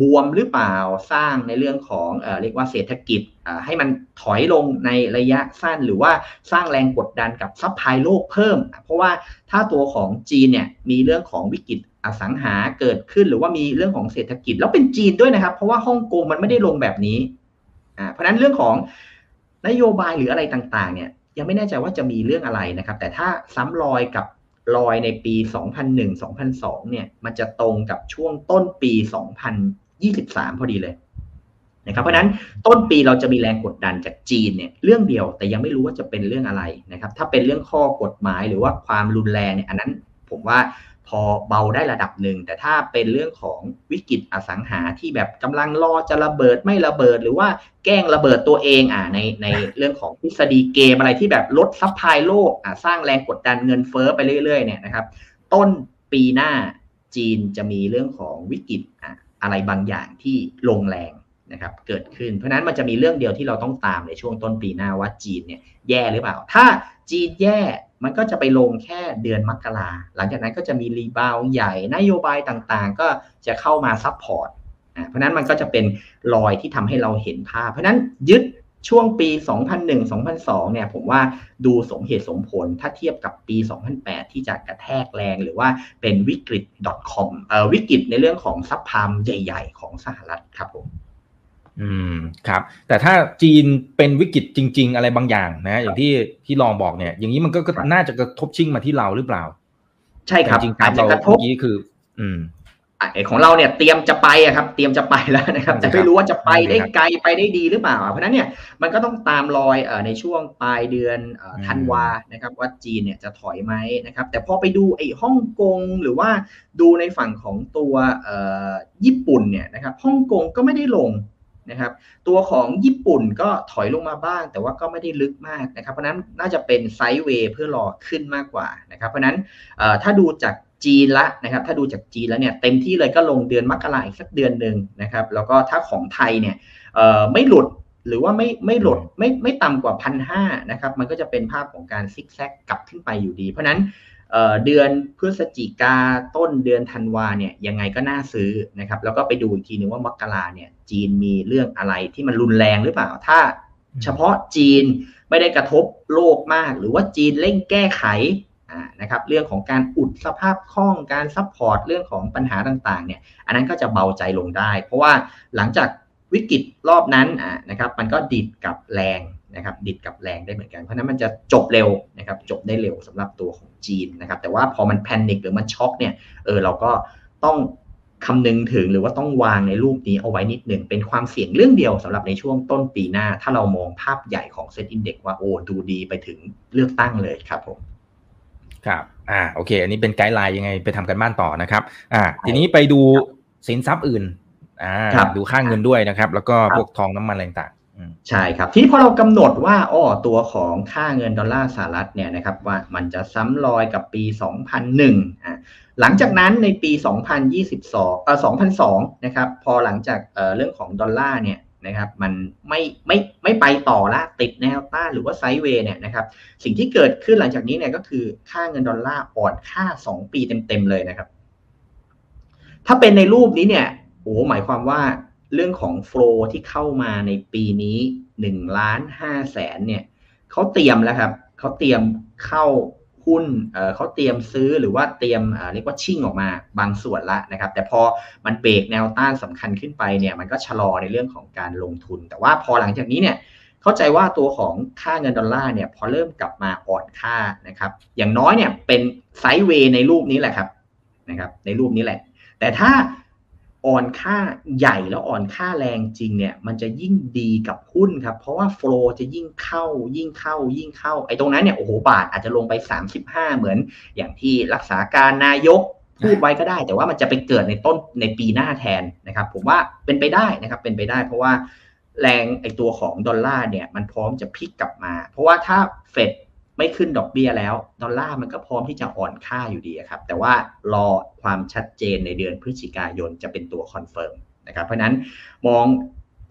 [SPEAKER 3] บวมหรือเปล่าสร้างในเรื่องของเอ่อเรียกว่าเศรษฐกิจอ่าให้มันถอยลงในระยะสั้นหรือว่าสร้างแรงกดดันกับ supply โลกเพิ่ม เพราะว่าถ้าตัวของจีนเนี่ยมีเรื่องของวิกฤต อสังหาเกิดขึ้นหรือว่ามีเรื่องของเศรษฐกิจ แล้วเป็นจีนด้วยนะครับ เพราะว่าฮ่องกงมันไม่ได้ลงแบบนี้อ่าเพราะนั้นเรื่องของนโยบายหรืออะไรต่างๆ เนี่ย ยังไม่แน่ใจว่าจะมีเรื่องอะไรนะครับ แต่ถ้าซ้ำรอยกับรอยในปี 2001-2002 เนี่ย มันจะตรงกับช่วงต้นปี 2023 พอดีเลยนะครับเพราะนั้นต้นปีเราจะมีแรงกดดันจากจีนเนี่ยเรื่องเดียวแต่ยังไม่รู้ว่าจะเป็นเรื่องอะไรนะครับ ถ้าเป็นเรื่องข้อกฎหมายหรือว่าความรุนแรงเนี่ยอันนั้นผมว่า พอเบาได้ระดับหนึ่ง แต่ถ้าเป็นเรื่องของวิกฤตอสังหาที่แบบกำลังรอจะระเบิดไม่ระเบิด หรือว่าแกล้งระเบิดตัวเองอ่าในในเรื่องของทฤษฎีเกมอะไรที่แบบลด supply โลกอ่าสร้างแรงกดดันเงินเฟ้อไปเรื่อยๆเนี่ยนะครับ ต้นปีหน้าจีนจะมีเรื่องของวิกฤตอะอะไรบางอย่างที่ลงแรงนะครับเกิดขึ้น เพราะนั้นมันจะมีเรื่องเดียวที่เราต้องตามในช่วงต้นปีหน้าว่าจีนเนี่ยแย่หรือเปล่า ถ้าจีนแย่ มันก็จะไปลงแค่เดือนมกราหลังจากนั้นก็จะมี rebound ใหญ่นโยบายต่างๆ ก็จะเข้ามา support เพราะนั้นมันก็จะเป็นรอยที่ทำให้เราเห็นภาพ เพราะนั้นยึดช่วงปี 2001-2002 เนี่ยผมว่าดูสมเหตุสมผลถ้าเทียบกับปี 2008 ที่จะกระแทกแรงหรือว่าเป็นวิกฤต .com เอ่อวิกฤตในเรื่องของ subprime ใหญ่ ๆ ของสหรัฐครับผม
[SPEAKER 2] อืมครับ แต่ถ้าจีนเป็นวิกฤตจริง ๆ อะไรบางอย่างนะ อย่างที่ที่ลองบอกเนี่ย อย่างนี้มันก็น่าจะกระทบชิงมาที่เราหรือเปล่า
[SPEAKER 3] ใช่ครับ
[SPEAKER 2] จริงๆอาจจะกระทบนี้คือ อืม
[SPEAKER 3] ไอของเราเนี่ยเตรียมจะไปอะครับ เตรียมจะไปแล้วนะครับแต่ไม่รู้ว่าจะไปได้ไกลไปได้ดีหรือเปล่า เพราะนั้นเนี่ยมันก็ต้องตามรอยในช่วงปลายเดือนธันวานะครับ ว่าจีนเนี่ยจะถอยไหมนะครับ แต่พอไปดูไอ้ฮ่องกงหรือว่าดูในฝั่งของตัวญี่ปุ่นเนี่ยนะครับฮ่องกงก็ไม่ได้ลง นะครับ ตัวของญี่ปุ่นก็ถอยลงมาบ้าง แต่ว่าก็ไม่ได้ลึกมากนะครับ เพราะนั้นน่าจะเป็นไซด์เวย์เพื่อรอขึ้นมากกว่านะครับ เพราะนั้นถ้าดูจากจีนละนะครับ ถ้าดูจากจีนแล้วเนี่ยเต็มที่เลยก็ลงเดือนมกราอีกสักเดือนหนึ่งนะครับ แล้วก็ถ้าของไทยเนี่ยไม่หลุดหรือว่าไม่ไม่หลุดไม่ไม่ต่ำกว่าพันห้านะครับ มันก็จะเป็นภาพของการซิกแซกกลับขึ้นไปอยู่ดี เพราะนั้น เดือนพฤศจิกาต้นเดือนธันวาเนี่ยยังไงก็น่าซื้อนะครับ แล้วก็ไปดูอีกทีนึงว่ามกราเนี่ย จีนมีเรื่องอะไรที่มันรุนแรงหรือเปล่า ถ้าเฉพาะจีนไม่ได้กระทบโลกมาก หรือว่าจีนเร่งแก้ไขนะครับ เรื่องของการอัดสภาพคล่องการ support เรื่องของปัญหาต่างๆ เนี่ย อันนั้นก็จะเบาใจลงได้ เพราะว่าหลังจากวิกฤตรอบนั้นนะครับ มันก็ดีดกลับแรง นะครับดีดกลับแรงได้เหมือนกัน เพราะนั้นมันจะจบเร็วนะครับจบได้เร็วสำหรับตัวของจีนนะครับแต่ว่าพอมัน panic หรือมันช็อกเนี่ยเออเราก็ต้องคำนึงถึงหรือว่าต้องวางในรูปนี้เอาไว้นิดหนึ่งเป็นความเสี่ยงเรื่องเดียวสำหรับในช่วงต้นปีหน้า ถ้าเรามองภาพใหญ่ของ SET index ว่าโอ้ดูดีไปถึงเลือกตั้งเลยครับผม
[SPEAKER 2] ครับอ่าโอเค อันนี้เป็น guideline ยังไงไปทำการบ้านต่อนะครับอ่าทีนี้ไปดูสินทรัพย์อื่นอ่าดูค่าเงินด้วยนะครับ แล้วก็พวกทองน้ำมันอะไรต่าง
[SPEAKER 3] ใช่ครับ ที่พอเรากำหนดว่าอ้อตัวของค่าเงินดอลลาร์สหรัฐเนี่ยนะครับว่ามันจะซ้ำรอยกับปี 2001อ่าหลังจากนั้นในปี 2022เอ่อ2002นะครับพอหลังจากเอ่อเรื่องของดอลลาร์เนี่ยนะครับมันไม่ไม่ไม่ไปต่อละติดแนวต้านหรือว่าไซด์เวย์เนี่ยนะครับสิ่งที่เกิดขึ้นหลังจากนี้เนี่ยก็คือค่าเงินดอลลาร์อ่อนค่า 2 ปีเต็มๆเลยนะครับ ถ้าเป็นในรูปนี้เนี่ยโอ้หมายความว่า เรื่องของโฟลที่เข้ามาในปีนี้1ล้าน5แสนเนี่ยเขาเตรียมแล้วครับเขาเตรียมเข้าหุ้นเขาเตรียมซื้อหรือว่าเตรียมเรียกว่าชิ่งออกมาบางส่วนละนะครับ แต่พอมันเบรกแนวต้านสำคัญขึ้นไปเนี่ยมันก็ชะลอในเรื่องของการลงทุน แต่ว่าพอหลังจากนี้เนี่ยเข้าใจว่าตัวของค่าเงินดอลลาร์เนี่ยพอเริ่มกลับมาอ่อนค่านะครับ อย่างน้อยเนี่ยเป็นไซด์เวย์ในรูปนี้แหละครับนะครับ ในรูปนี้แหละ แต่ถ้า อ่อนค่าใหญ่แล้วอ่อนค่าแรงจริงเนี่ยมันจะยิ่งดีกับหุ้นครับ เพราะว่าโฟลจะยิ่งเข้ายิ่งเข้ายิ่งเข้าไอ้ตรงนั้นเนี่ยโอ้โหบาทอาจจะลงไป 35 เหมือน อย่างที่รักษาการนายกพูดไว้ก็ได้ แต่ว่ามันจะไปเกิดในต้นในปีหน้าแทนนะครับ ผมว่าเป็นไปได้นะครับเป็นไปได้ เพราะว่าแรงไอตัวของดอลลาร์เนี่ยมันพร้อมจะพลิกกลับมา เพราะว่าถ้าเฟด ไม่ขึ้นดอกเบี้ยแล้วดอลลาร์มันก็พร้อมที่จะอ่อนค่าอยู่ดีครับ แต่ว่ารอความชัดเจนในเดือนพฤศจิกายนจะเป็นตัว confirmนะครับเพราะนั้นมอง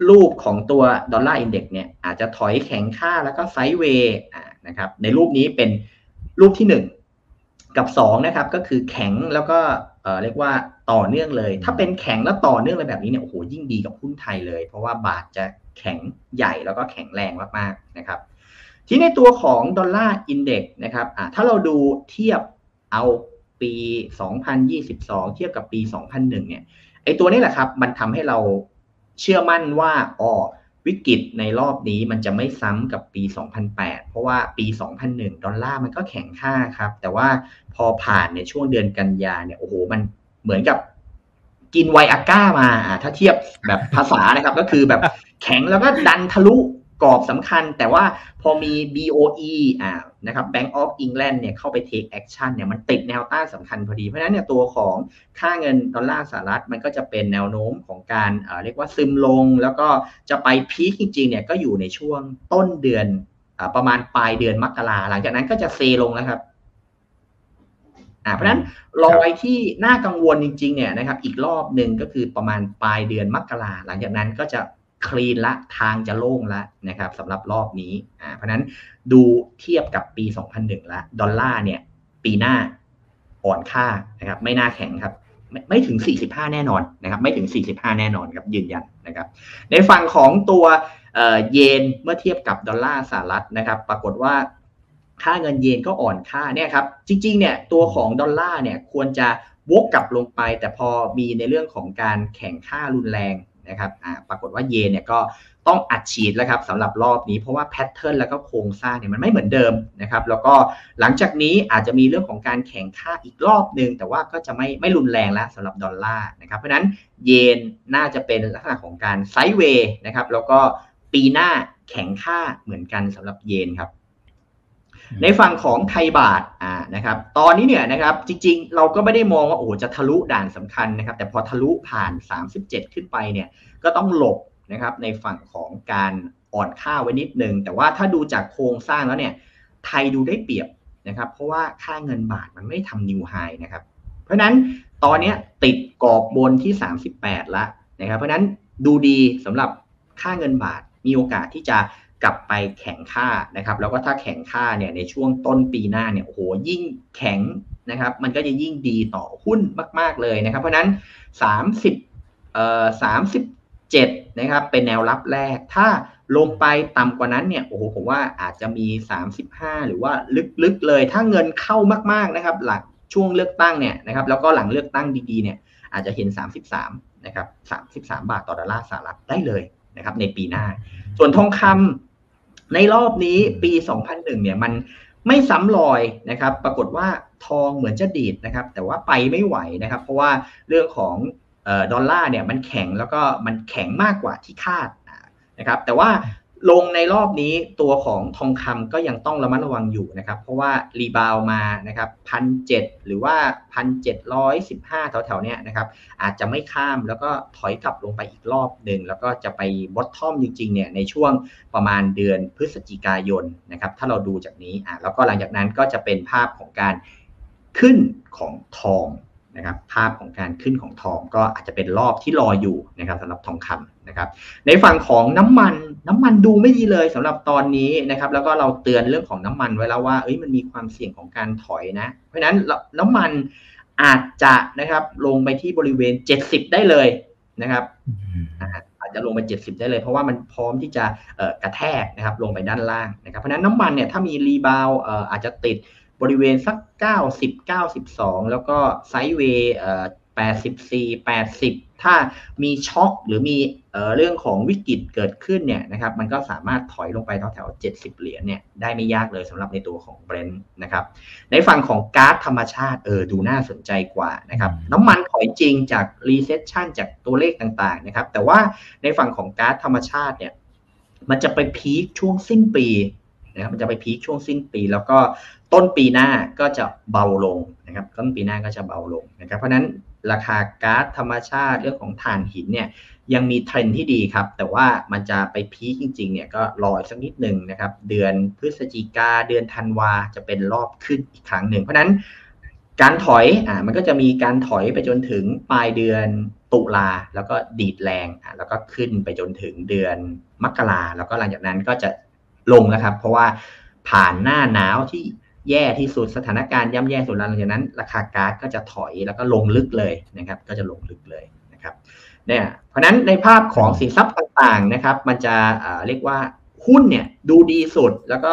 [SPEAKER 3] รูปของตัว dollar index เนี่ยอาจจะถอยแข็งค่าแล้วก็ sideway นะครับในรูปนี้เป็นรูปที่ 1 กับ2นะครับก็คือแข็งแล้วก็เรียกว่าต่อเนื่องเลย ถ้าเป็นแข็งแล้วต่อเนื่องเลยแบบนี้เนี่ยโอ้โหยิ่งดีกับหุ้นไทยเลย เพราะว่าบาทจะแข็งใหญ่แล้วก็แข็งแรงมากๆนะครับ ที่ในตัวของ dollar index นะครับถ้าเราดูเทียบเอาปี 2022 เทียบกับปี 2001 เนี่ย ไอตัวนี้แหละครับ มันทำให้เราเชื่อมั่นว่าอ๋อวิกฤตในรอบนี้มันจะไม่ซ้ำกับปี 2008 เพราะว่าปี 2001 ดอลลาร์มันก็แข็งค่าครับ แต่ว่าพอผ่านในช่วงเดือนกันยาเนี่ย โอ้โห มันเหมือนกับกินไวอาก้ามา ถ้าเทียบแบบภาษานะครับ ก็คือแบบแข็งแล้วก็ดันทะลุ กรอบสำคัญ แต่ว่าพอมี BOE อ่านะครับ Bank of England เนี่ยเข้าไป take action เนี่ยมันติดแนวต้านสำคัญพอดี เพราะฉะนั้นเนี่ยตัวของค่าเงินดอลลาร์สหรัฐมันก็จะเป็นแนวโน้มของการเเรียกว่าซึมลง แล้วก็จะไปพีคจริงๆเนี่ยก็อยู่ในช่วงต้นเดือนอประมาณปลายเดือนมกราหลังจากนั้นก็จะเซลงแล้วครับ่าเพราะฉะนั้นรอยที่น่ากังวลจริงๆเนี่ยนะครับอีกรอบหนึ่งก็คือประมาณปลายเดือนมกราหลังจากนั้นก็จะ คลีนละทางจะโล่งละนะครับสำหรับรอบนี้อ่าเพราะนั้นดูเทียบกับปี 2001 ละดอลลาร์เนี่ย ปีหน้าอ่อนค่านะครับ ไม่น่าแข็งครับ ไม่ไม่ถึง 45 แน่นอนนะครับ ไม่ถึง 45 แน่นอนครับยืนยันนะครับ ในฝั่งของตัวเยนเมื่อเทียบกับดอลลาร์สหรัฐนะครับ ปรากฏว่าค่าเงินเยนก็อ่อนค่าเนี่ยครับ จริงๆ เนี่ยตัวของดอลลาร์เนี่ยควรจะวกกลับลงไป แต่พอมีในเรื่องของการแข่งค่ารุนแรง นะครับปรากฏว่าเยนเนี่ยก็ต้องอัดฉีดแล้วครับสำหรับรอบนี้เพราะว่าแพทเทิร์นแล้วก็โครงสร้างเนี่ยมันไม่เหมือนเดิมนะครับแล้วก็หลังจากนี้อาจจะมีเรื่องของการแข่งค่าอีกรอบหนึ่งแต่ว่าก็จะไม่ไม่รุนแรงแล้วสำหรับดอลลาร์นะครับเพราะนั้นเยนน่าจะเป็นลักษณะของการไซด์เวย์นะครับแล้วก็ปีหน้าแข็งค่าเหมือนกันสำหรับเยนครับ ในฝั่งของไทยบาทอ่านะครับตอนนี้เนี่ยนะครับจริงๆ เราก็ไม่ได้มองว่าโอ้จะทะลุด่านสำคัญนะครับ แต่พอทะลุผ่าน 37 ขึ้นไปเนี่ยก็ต้องหลบนะครับในฝั่งของการอ่อนค่าไว้นิดนึง แต่ว่าถ้าดูจากโครงสร้างแล้วเนี่ยไทยดูได้เปรียบนะครับ เพราะว่าค่าเงินบาทมันไม่ทำนิวไฮนะครับ เพราะนั้นตอนนี้ติดกรอบบนที่ 38 ละนะครับ เพราะนั้นดูดีสำหรับค่าเงินบาทมีโอกาสที่จะ กลับไปแข่งค่านะครับ แล้วก็ถ้าแข่งค่าเนี่ยในช่วงต้นปีหน้าเนี่ยโอ้โหยิ่งแข็งนะครับ มันก็จะยิ่งดีต่อหุ้นมาก ๆเลยนะครับ เพราะนั้น 30เอ่อ37นะครับ เป็นแนวรับแรก ถ้าลงไปต่ำกว่านั้นเนี่ยโอ้โหผมว่าอาจจะมี 35 หรือว่าลึกๆเลย ถ้าเงินเข้ามากๆนะครับ หลังช่วงเลือกตั้งเนี่ยนะครับ แล้วก็หลังเลือกตั้งดีๆเนี่ย อาจจะเห็น 33นะครับ33 บาทต่อดอลลาร์สหรัฐได้เลยนะครับในปีหน้า ส่วนทองคำ ในรอบนี้ปี 2001 เนี่ยมันไม่ซ้ำรอยนะครับ ปรากฏว่าทองเหมือนจะดีดนะครับ แต่ว่าไปไม่ไหวนะครับ เพราะว่าเรื่องของดอลลาร์เนี่ยมันแข็งแล้วก็มันแข็งมากกว่าที่คาดนะครับ แต่ว่า ลงในรอบนี้ตัวของทองคำก็ยังต้องระมัดระวังอยู่นะครับ เพราะว่ารีบาวมานะครับพันเหรือว่าพันเจ็ดร้อยสิบห้าแถวๆเนี้ยนะครับ อาจจะไม่ข้ามแล้วก็ถอยกลับลงไปอีกรอบหนึ่งแล้วก็จะไปบอททอมจริงๆเนี่ยในช่วงประมาณเดือนพฤศจิกายนนะครับ ถ้าเราดูจากนี้อะแล้วก็หลังจากนั้นก็จะเป็นภาพของการขึ้นของทอง นะครับภาพของการขึ้นของทองก็อาจจะเป็นรอบที่รออยู่นะครับสำหรับทองคำนะครับในฝั่งของน้ำมันน้ำมันดูไม่ดีเลยสำหรับตอนนี้นะครับแล้วก็เราเตือนเรื่องของน้ำมันไว้แล้วว่าเอ้ยมันมีความเสี่ยงของการถอยนะ เพราะฉะนั้นน้ำมันอาจจะนะครับลงไปที่บริเวณ 70 ได้เลยนะครับอาจจะลงไป 70 ได้เลย เพราะว่ามันพร้อมที่จะกระแทกนะครับลงไปด้านล่างนะครับเพราะฉะนั้นน้ำมันเนี่ยถ้ามีรีบาวอาจจะติด บริเวณสัก 90 92 แล้วก็ไซด์เวย์84 80 ถ้ามีช็อคหรือมีเรื่องของวิกฤตเกิดขึ้นเนี่ยนะครับ มันก็สามารถถอยลงไปแถวๆ70 เหรียญเนี่ยได้ไม่ยากเลยสำหรับในตัวของเบรนท์นะครับ ในฝั่งของก๊าซธรรมชาติเออดูน่าสนใจกว่านะครับ น้ำมันถอยจริงจาก recession จากตัวเลขต่างๆนะครับ แต่ว่าในฝั่งของก๊าซธรรมชาติเนี่ยมันจะไป peak ช่วงสิ้นปี นะครับมันจะไป peak ช่วงสิ้นปี แล้วก็ต้นปีหน้าก็จะเบาลงนะครับต้นปีหน้าก็จะเบาลงนะครับเพราะนั้นราคาก๊าซธรรมชาติเรื่องของถ่านหินเนี่ยยังมีเทรนที่ดีครับ แต่ว่ามันจะไป peak จริงๆเนี่ยก็รออีกสักนิดหนึ่งนะครับ เดือนพฤศจิกาเดือนธันวาจะเป็นรอบขึ้นอีกครั้งหนึ่ง เพราะนั้นการถอยอ่ามันก็จะมีการถอยไปจนถึงปลายเดือนตุลาแล้วก็ดีดแรงอ่าแล้วก็ขึ้นไปจนถึงเดือนมกราแล้วก็หลังจากนั้นก็จะ ลงนะครับ เพราะว่าผ่านหน้าหนาวที่แย่ที่สุดสถานการณ์ย่ำแย่สุดหลังจากนั้น ราคาก๊าซก็จะถอยแล้วก็ลงลึกเลยนะครับ ก็จะลงลึกเลยนะครับเนี่ยเพราะนั้นในภาพของสินทรัพย์ต่างๆนะครับ มันจะเรียกว่าหุ้นเนี่ยดูดีสุดแล้วก็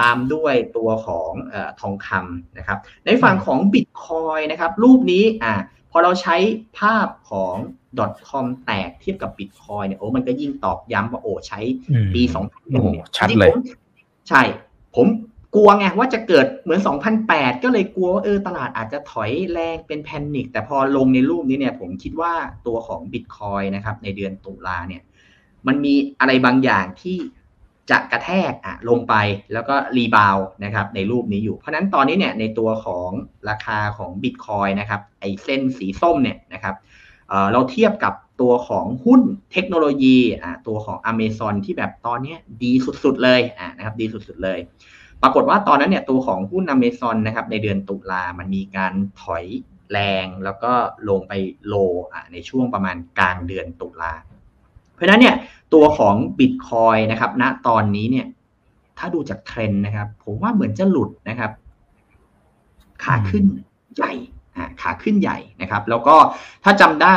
[SPEAKER 3] ตามด้วยตัวของอทองคำนะครับ ในฝั่งของบิตคอยนะครับ รูปนี้อ่าพอเราใช้ภาพของ .com แตกเทียบกับบิตคอยเนี่ยโอ้มันก็ยิ่งตอกย้ำว่าโอ้ใช้ปี2 0 0
[SPEAKER 2] 1ชัดเลย
[SPEAKER 3] ใช่ ผมกลัวไงว่าจะเกิดเหมือน 2008 ก็เลยกลัวว่าเออตลาดอาจจะถอยแรงเป็น panic แต่พอลงในรูปนี้เนี่ย ผมคิดว่าตัวของบิตคอยนะครับ ในเดือนตุลาเนี่ย มันมีอะไรบางอย่างที่จะกระแทกอะลงไปแล้วก็รีบาวนะครับ ในรูปนี้อยู่ เพราะนั้นตอนนี้เนี่ยในตัวของราคาของบิตคอยนะครับ ไอเส้นสีส้มเนี่ยนะครับ เราเทียบกับตัวของหุ้นเทคโนโลยีตัวของ a เม z o n ที่แบบตอนนี้ดีสุดๆเลยนะครับดีสุดๆเลย ปรากฏว่าตอนนั้นเนี่ยตัวของหุ้น a เม z o n นะครับในเดือนตุลามันมีการถอยแรงแล้วก็ลงไป low ในช่วงประมาณกลางเดือนตุลาเพราะนั้นเนี่ยตัวของบิตคอยนะครับณตอนนี้เนี่ยถ้าดูจากเทรนด์นะครับ ผมว่าเหมือนจะหลุดนะครับ ขาขึ้นใหญ่ ขาขึ้นใหญ่นะครับ แล้วก็ถ้าจำได้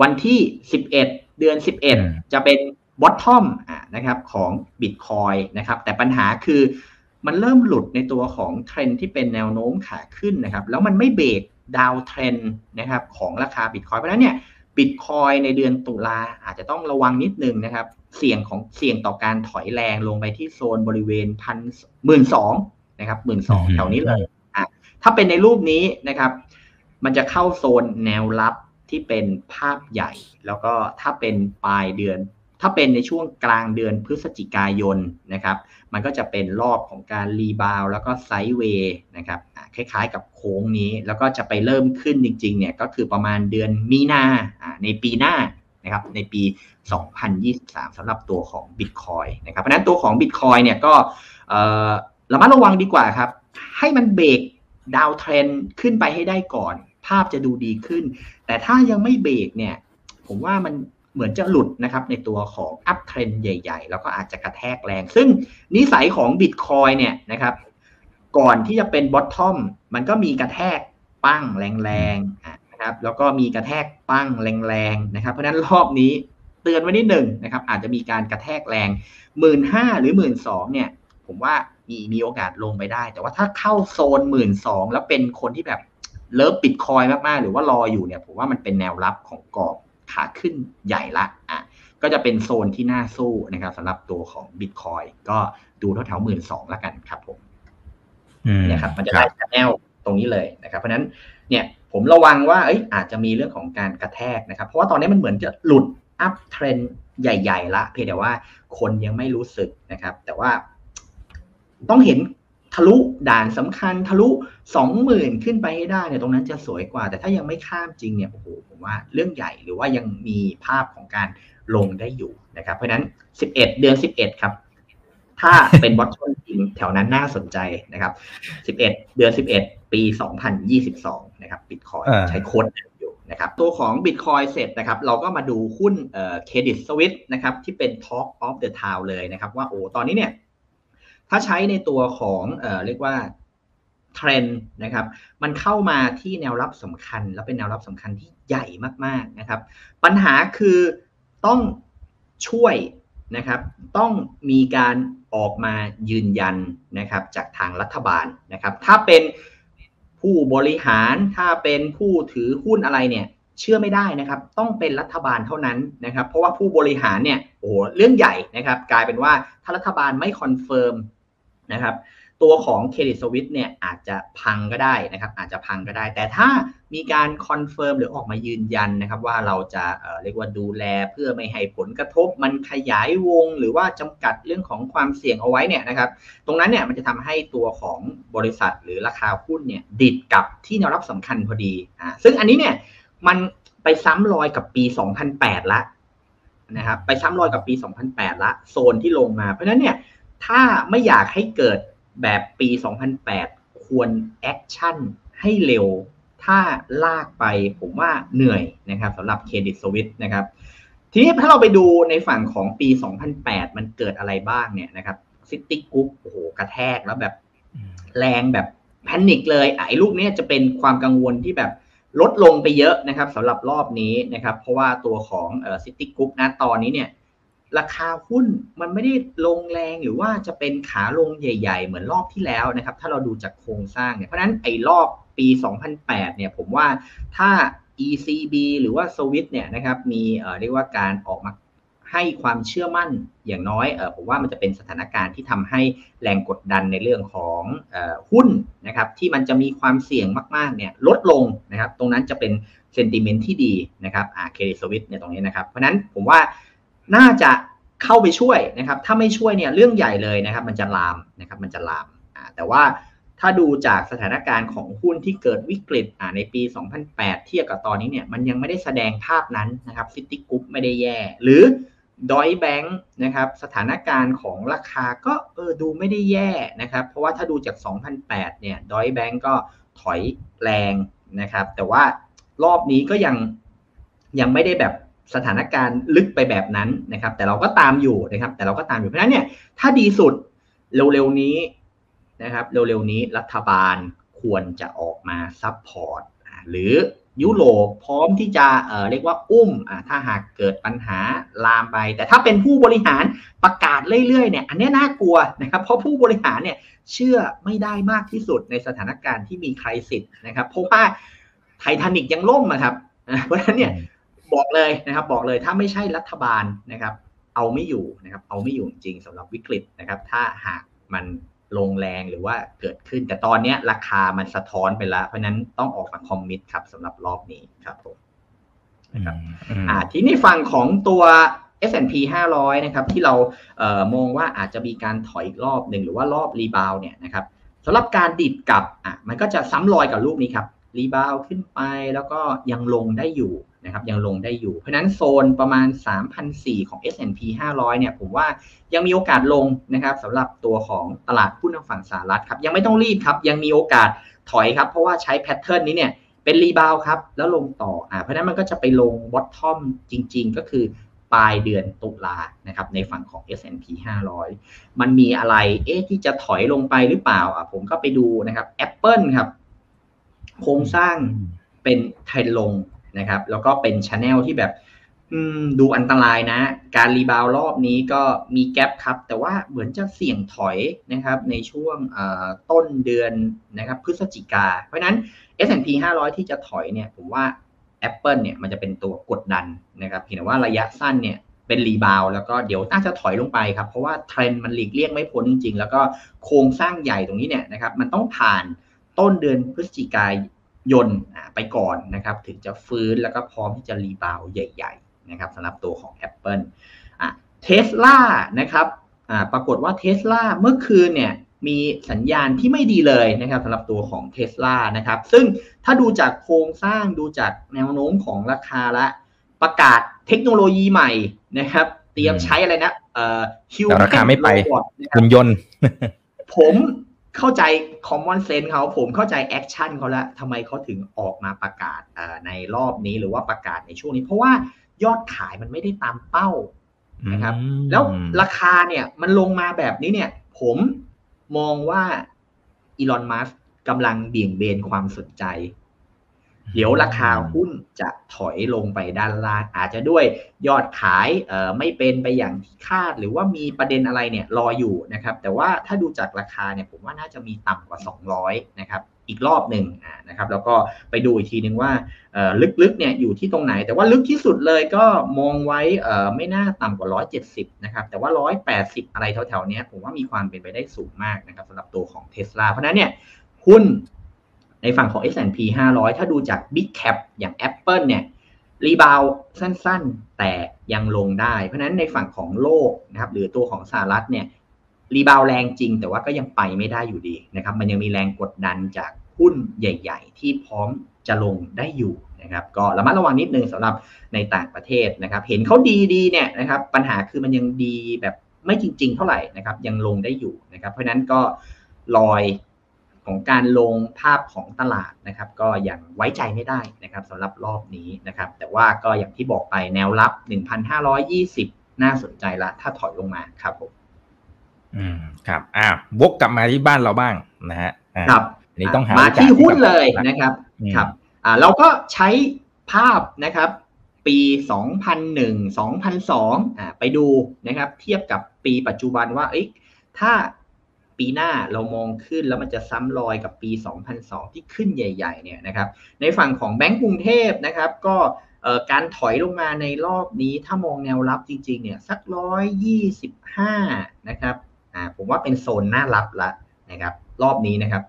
[SPEAKER 3] วันที่ 11 เดือน 11 จะเป็น bottom นะครับของบิตคอยนะครับ แต่ปัญหาคือมันเริ่มหลุดในตัวของเทรนที่เป็นแนวโน้มขาขึ้นนะครับ แล้วมันไม่เบรกdowntrend นะครับของราคาบิตคอยเพราะนั้นเนี่ยบิตคอยในเดือนตุลาอาจจะต้องระวังนิดนึงนะครับ เสี่ยงของเสี่ยงต่อการถอยแรงลงไปที่โซนบริเวณพันหมื่นสองนะครับหมื่นสองแถวนี้เลยอะถ้าเป็นในรูปนี้นะครับ มันจะเข้าโซนแนวรับที่เป็นภาพใหญ่ แล้วก็ถ้าเป็นปลายเดือน ถ้าเป็นในช่วงกลางเดือนพฤศจิกายนนะครับ มันก็จะเป็นรอบของการ rebound แล้วก็ sideway นะครับคล้ายๆกับโค้งนี้ แล้วก็จะไปเริ่มขึ้นจริงๆเนี่ยก็คือประมาณเดือนมีนาในปีหน้านะครับในปี 2023สำหรับตัวของ Bitcoin นะครับเพราะนั้นตัวของ Bitcoin เนี่ยก็ระมัดระวังดีกว่าครับ ให้มัน break downtrend ขึ้นไปให้ได้ก่อน ภาพจะดูดีขึ้น แต่ถ้ายังไม่เบรกเนี่ย ผมว่ามันเหมือนจะหลุดนะครับในตัวของ uptrend ใหญ่ ๆ แล้วก็อาจจะกระแทกแรง ซึ่งนิสัยของ Bitcoin เนี่ยนะครับ ก่อนที่จะเป็นบอททอมมันก็มีกระแทกปั้งแรงๆนะครับ แล้วก็มีกระแทกปั้งแรงๆนะครับ เพราะนั้นรอบนี้เตือนไว้นิดหนึ่งนะครับ อาจจะมีการกระแทกแรงหมื่นห้าหรือหมื่นสองเนี่ย ผมว่ามีมีโอกาสลงไปได้ แต่ว่าถ้าเข้าโซนหมื่นสองแล้วเป็นคนที่แบบ เลิฟบิตคอยมากๆ หรือว่ารออยู่เนี่ยผมว่ามันเป็นแนวรับของกรอบขาขึ้นใหญ่ละอะก็จะเป็นโซนที่น่าสู้นะครับสำหรับตัวของบิตคอยก็ดูแถวๆหมื่นสองแล้วกันครับผมเนี่ยครับมันจะได้แนวตรงนี้เลยนะครับ เพราะนั้นเนี่ยผมระวังว่าเอ้ยอาจจะมีเรื่องของการกระแทกนะครับ เพราะว่าตอนนี้มันเหมือนจะหลุดอัพเทรนใหญ่ ๆ ละ เพียงแต่ว่าคนยังไม่รู้สึกนะครับ แต่ว่าต้องเห็น ทะลุด่านสำคัญทะลุสองหมื่นขึ้นไปให้ได้เนี่ยตรงนั้นจะสวยกว่า แต่ถ้ายังไม่ข้ามจริงเนี่ยโอ้โหผมว่าเรื่องใหญ่หรือว่ายังมีภาพของการลงได้อยู่นะครับ เพราะนั้นสิบเอ็ดเดือนสิบเอ็ดครับ ถ้าเป็นบอทชอนจริงแถวนั้นน่าสนใจนะครับสิบเอ็ดเดือนสิบเอ็ดปีสองพันยี่สิบสองนะครับบิตคอยใช้โค้ดอยู่นะครับตัวของบิตคอยเสร็จนะครับ เราก็มาดูหุ้นเครดิตสวิตนะครับที่เป็น Talk of the Town เลยนะครับ ว่าโอ้ตอนนี้เนี่ย ถ้าใช้ในตัวของเอ่อเรียกว่าเทรนด์นะครับ มันเข้ามาที่แนวรับสำคัญ แล้วเป็นแนวรับสำคัญที่ใหญ่มากๆนะครับ ปัญหาคือต้องช่วยนะครับ ต้องมีการออกมายืนยันนะครับจากทางรัฐบาลนะครับ ถ้าเป็นผู้บริหารถ้าเป็นผู้ถือหุ้นอะไรเนี่ยเชื่อไม่ได้นะครับ ต้องเป็นรัฐบาลเท่านั้นนะครับ เพราะว่าผู้บริหารเนี่ยโอ้เรื่องใหญ่นะครับ กลายเป็นว่าถ้ารัฐบาลไม่ confirm นะครับ ตัวของ Credit Suisse เนี่ยอาจจะพังก็ได้นะครับ อาจจะพังก็ได้ แต่ถ้ามีการ confirm หรือออกมายืนยันนะครับ ว่าเราจะเรียกว่าดูแลเพื่อไม่ให้ผลกระทบ มันขยายวง หรือว่าจำกัดเรื่องของความเสี่ยงเอาไว้เนี่ยนะครับ ตรงนั้นเนี่ยมันจะทำให้ตัวของบริษัทหรือราคาหุ้นเนี่ยดีดกลับที่แนวรับสำคัญพอดีอ่าซึ่งอันนี้เนี่ยมันไปซ้ำรอยกับปี 2008 ละนะครับ ไปซ้ำรอยกับปี 2008 ละ โซนที่ลงมา เพราะนั้นเนี่ย ถ้าไม่อยากให้เกิดแบบปี 2008 ควร action ให้เร็ว ถ้าลากไปผมว่าเหนื่อยนะครับสำหรับ Credit Suisse นะครับ ทีนี้ถ้าเราไปดูในฝั่งของปี 2008 มันเกิดอะไรบ้างเนี่ยนะครับ Citigroup โอ้โหกระแทกแล้วแบบแรงแบบ panic เลยไอ้ลูกนี้จะเป็นความกังวลที่แบบลดลงไปเยอะนะครับสำหรับรอบนี้นะครับ เพราะว่าตัวของ Citigroup นะตอนนี้เนี่ย ราคาหุ้นมันไม่ได้ลงแรงหรือว่าจะเป็นขาลงใหญ่ ๆ เหมือนรอบที่แล้วนะครับ ถ้าเราดูจากโครงสร้างเนี่ยเพราะนั้นไอ้รอบปี 2008 เนี่ยผมว่าถ้า ECB หรือว่าสวิตเนี่ยนะครับมีเรียกว่าการออกมาให้ความเชื่อมั่นอย่างน้อยอผมว่ามันจะเป็นสถานการณ์ที่ทำให้แรงกดดันในเรื่องของอหุ้นนะครับที่มันจะมีความเสี่ยงมากๆเนี่ยลดลงนะครับ ตรงนั้นจะเป็นsentiment ที่ดีนะครับอา Credit Suisse เนี่ยตรงนี้นะครับ เพราะนั้นผมว่า น่าจะเข้าไปช่วยนะครับ ถ้าไม่ช่วยเนี่ยเรื่องใหญ่เลยนะครับ มันจะลามนะครับ มันจะลามแต่ว่าถ้าดูจากสถานการณ์ของหุ้นที่เกิดวิกฤตในปี 2008 เทียบกับตอนนี้เนี่ยมันยังไม่ได้แสดงภาพนั้นนะครับ Citigroup ไม่ได้แย่ หรือ Deutsche Bank นะครับสถานการณ์ของราคาก็เออดูไม่ได้แย่นะครับ เพราะว่าถ้าดูจาก 2008 เนี่ย Deutsche Bank ก็ถอยแรงนะครับ แต่ว่ารอบนี้ก็ยังยังไม่ได้แบบ สถานการณ์ลึกไปแบบนั้นนะครับ แต่เราก็ตามอยู่นะครับ แต่เราก็ตามอยู่เพราะฉะนั้นเนี่ยถ้าดีสุดเร็วๆนี้นะครับเร็วๆนี้รัฐบาลควรจะออกมาซับพอร์ตหรือยุโรปพร้อมที่จะเเรียกว่าอุ้มถ้าหากเกิดปัญหาลามไป แต่ถ้าเป็นผู้บริหารประกาศเรื่อยๆเนี่ยอันนี้น่ากลัวนะครับเพราะผู้บริหารเนี่ยเชื่อไม่ได้มากที่สุดในสถานการณ์ที่มีใครสิทธิ์นะครับเพราะว่าไททานิกยังล่มนะครับเพราะฉะนั้นเนี่ย บอกเลยนะครับ บอกเลยถ้าไม่ใช่รัฐบาลนะครับ เอาไม่อยู่นะครับ เอาไม่อยู่จริงสำหรับวิกฤตนะครับ ถ้าหากมันลงแรงหรือว่าเกิดขึ้น แต่ตอนนี้ราคามันสะท้อนไปแล้ว เพราะนั้นต้องออกมาคอมมิตครับสำหรับรอบนี้ครับผมนะครับอ่าทีนี้ฝั่งของตัว S&P 500 นะครับ ที่เราเอ่อมองว่าอาจจะมีการถอยอีกรอบหนึ่งหรือว่ารอบ rebound เนี่ยนะครับสำหรับการดิดกลับอะมันก็จะซ้ำรอยกับรูปนี้ครับ rebound ขึ้นไปแล้วก็ยังลงได้อยู่ นะครับยังลงได้อยู่ เพราะนั้นโซนประมาณ 3,004 ของ S&P 500 เนี่ยผมว่ายังมีโอกาสลงนะครับสำหรับตัวของตลาดหุ้นทางฝั่งสหรัฐครับยังไม่ต้องรีบครับ ยังมีโอกาสถอยครับ เพราะว่าใช้ pattern นี้เนี่ยเป็น rebound ครับ แล้วลงต่ออ่าเพราะนั้นมันก็จะไปลง bottom จริง ๆ ก็คือปลายเดือนตุลานะครับในฝั่งของ S&P 500 มันมีอะไรเอ๊ะที่จะถอยลงไปหรือเปล่าอะผมก็ไปดูนะครับ Apple ครับ โครงสร้างเป็นเทรนลง นะครับ แล้วก็เป็น channel ที่แบบดูอันตรายนะ การ rebound รอบนี้ก็มี gap ครับ แต่ว่าเหมือนจะเสี่ยงถอยนะครับ ในช่วงต้นเดือนนะครับ พฤศจิกา เพราะนั้น S&P 500 ที่จะถอยเนี่ย ผมว่า Apple เนี่ยมันจะเป็นตัวกดดันนะครับเพียงแต่ว่าระยะสั้นเนี่ยเป็น rebound แล้วก็เดี๋ยวน่าจะถอยลงไปครับ เพราะว่าเทรนด์มันหลีกเลี่ยงไม่พ้นจริงๆ แล้วก็โครงสร้างใหญ่ตรงนี้เนี่ยนะครับ มันต้องผ่านต้นเดือนพฤศจิกา ยนไปก่อนนะครับถึงจะฟื้นแล้วก็พร้อมที่จะ rebound ใหญ่ๆนะครับสำหรับตัวของ Apple เทสลานะครับปรากฏว่าเทสลาเมื่อคืนเนี่ยมีสัญญาณที่ไม่ดีเลยนะครับสำหรับตัวของเทสลานะครับซึ่งถ้าดูจากโครงสร้างดูจากแนวโน้มของราคาและประกาศเทคโนโลยีใหม่นะครับ เตรียมใช้อะไรนะเอ่อ
[SPEAKER 2] ฮิวราคาไม่ไปหุ่นยนต์
[SPEAKER 3] ผม เข้าใจ common sense เขาผมเข้าใจ action เขาแล้วทำไมเขาถึงออกมาประกาศในรอบนี้หรือว่าประกาศในช่วงนี้ เพราะว่ายอดขายมันไม่ได้ตามเป้านะครับ แล้วราคาเนี่ยมันลงมาแบบนี้เนี่ย ผมมองว่าอีลอนมัสกำลังเบี่ยงเบนความสนใจ เดี๋ยวราคาหุ้นจะถอยลงไปด้านล่างอาจจะด้วยยอดขายไม่เป็นไปอย่างที่คาด หรือว่ามีประเด็นอะไรเนี่ยรออยู่นะครับ แต่ว่าถ้าดูจากราคาเนี่ยผมว่าน่าจะมีต่ำกว่า 200 นะครับ อีกรอบหนึ่งนะครับ แล้วก็ไปดูอีกทีนึงว่าลึกๆเนี่ยอยู่ที่ตรงไหน แต่ว่าลึกที่สุดเลยก็มองไว้ไม่น่าต่ำกว่า 170 นะครับ แต่ว่า 180 อะไรแถวๆนี้ผมว่ามีความเป็นไปได้สูงมากนะครับสำหรับตัวของเท s l a เพราะนั้นเนี่ยหุ้น ในฝั่งของ S&P 500 ถ้าดูจาก Big Cap อย่าง Apple เนี่ยรีบาวสั้นๆ แต่ยังลงได้ เพราะนั้นในฝั่งของโลกนะครับหรือตัวของสหรัฐเนี่ยรีบาวแรงจริง แต่ว่าก็ยังไปไม่ได้อยู่ดีนะครับมันยังมีแรงกดดันจากหุ้นใหญ่ ๆ ที่พร้อมจะลงได้อยู่นะครับก็ระมัดระวังนิดนึงสำหรับในต่างประเทศนะครับเห็นเขาดีๆเนี่ยนะครับปัญหาคือมันยังดีแบบไม่จริง ๆ เท่าไหร่นะครับยังลงได้อยู่นะครับเพราะนั้นก็ลอย ของการลงภาพของตลาดนะครับ ก็ยังไว้ใจไม่ได้นะครับสำหรับรอบนี้นะครับ แต่ว่าก็อย่างที่บอกไปแนวรับ 1,520 น่าสนใจละ ถ้าถอยลงมาครับผม
[SPEAKER 2] อืมครับอ่าวกกลับมาที่บ้านเราบ้างนะฮะ
[SPEAKER 3] ครับ
[SPEAKER 2] นี่ต้องหา
[SPEAKER 3] มาที่หุ้นเลยนะครับครับอ่าเราก็ใช้ภาพนะครับปี 2001 2002อ่าไปดูนะครับ เทียบกับปีปัจจุบันว่าเอ้ยถ้า ปีหน้าเรามองขึ้นแล้วมันจะซ้ำรอยกับปี 2002 ที่ขึ้นใหญ่ๆเนี่ยนะครับในฝั่งของแบงก์กรุงเทพนะครับก็การถอยลงมาในรอบนี้ถ้ามองแนวรับจริงๆเนี่ยสักร้อยยี่สิบห้านะครับอ่าผมว่าเป็นโซนหน้ารับละนะครับรอบนี้นะครับ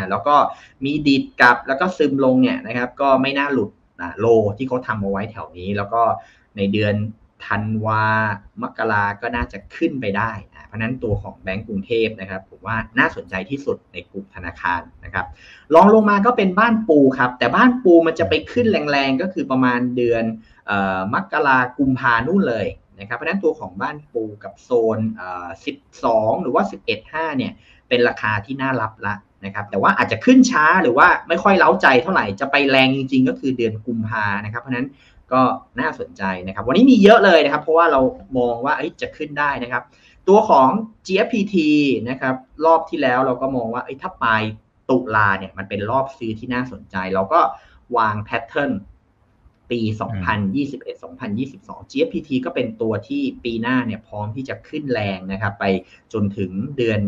[SPEAKER 3] 125แล้วก็มีดิดกลับแล้วก็ซึมลงเนี่ยนะครับก็ไม่น่าหลุดโลที่เขาทำเอาไว้แถวนี้ แล้วก็ในเดือนธันวามกราก็น่าจะขึ้นไปได้ เพราะนั้นตัวของแบงก์กรุงเทพนะครับผมว่าน่าสนใจที่สุดในกลุ่มธนาคารนะครับลองลงมาก็เป็นบ้านปูครับ แต่บ้านปูมันจะไปขึ้นแรงๆ ก็คือประมาณเดือนมกรากุมภานู่นเลยนะครับเพราะนั้นตัวของบ้านปูกับโซน 12 หรือว่า 11.5 เนี่ยเป็นราคาที่น่ารับละนะครับแต่ว่าอาจจะขึ้นช้าหรือว่าไม่ค่อยเล้าใจเท่าไหร่จะไปแรงจริง ๆ ก็คือเดือนกุมภานะครับ เพราะนั้นก็น่าสนใจนะครับ วันนี้มีเยอะเลยนะครับ เพราะว่าเรามองว่าจะขึ้นได้นะครับ ตัวของ GFPT นะครับรอบที่แล้วเราก็มองว่าถ้าปลายตุลาเนี่ยมันเป็นรอบซื้อที่น่าสนใจ เราก็วางแพทเทิร์นปี 2021-2022 GFPT ก็เป็นตัวที่ปีหน้าเนี่ยพร้อมที่จะขึ้นแรงนะครับ ไปจนถึงเดือน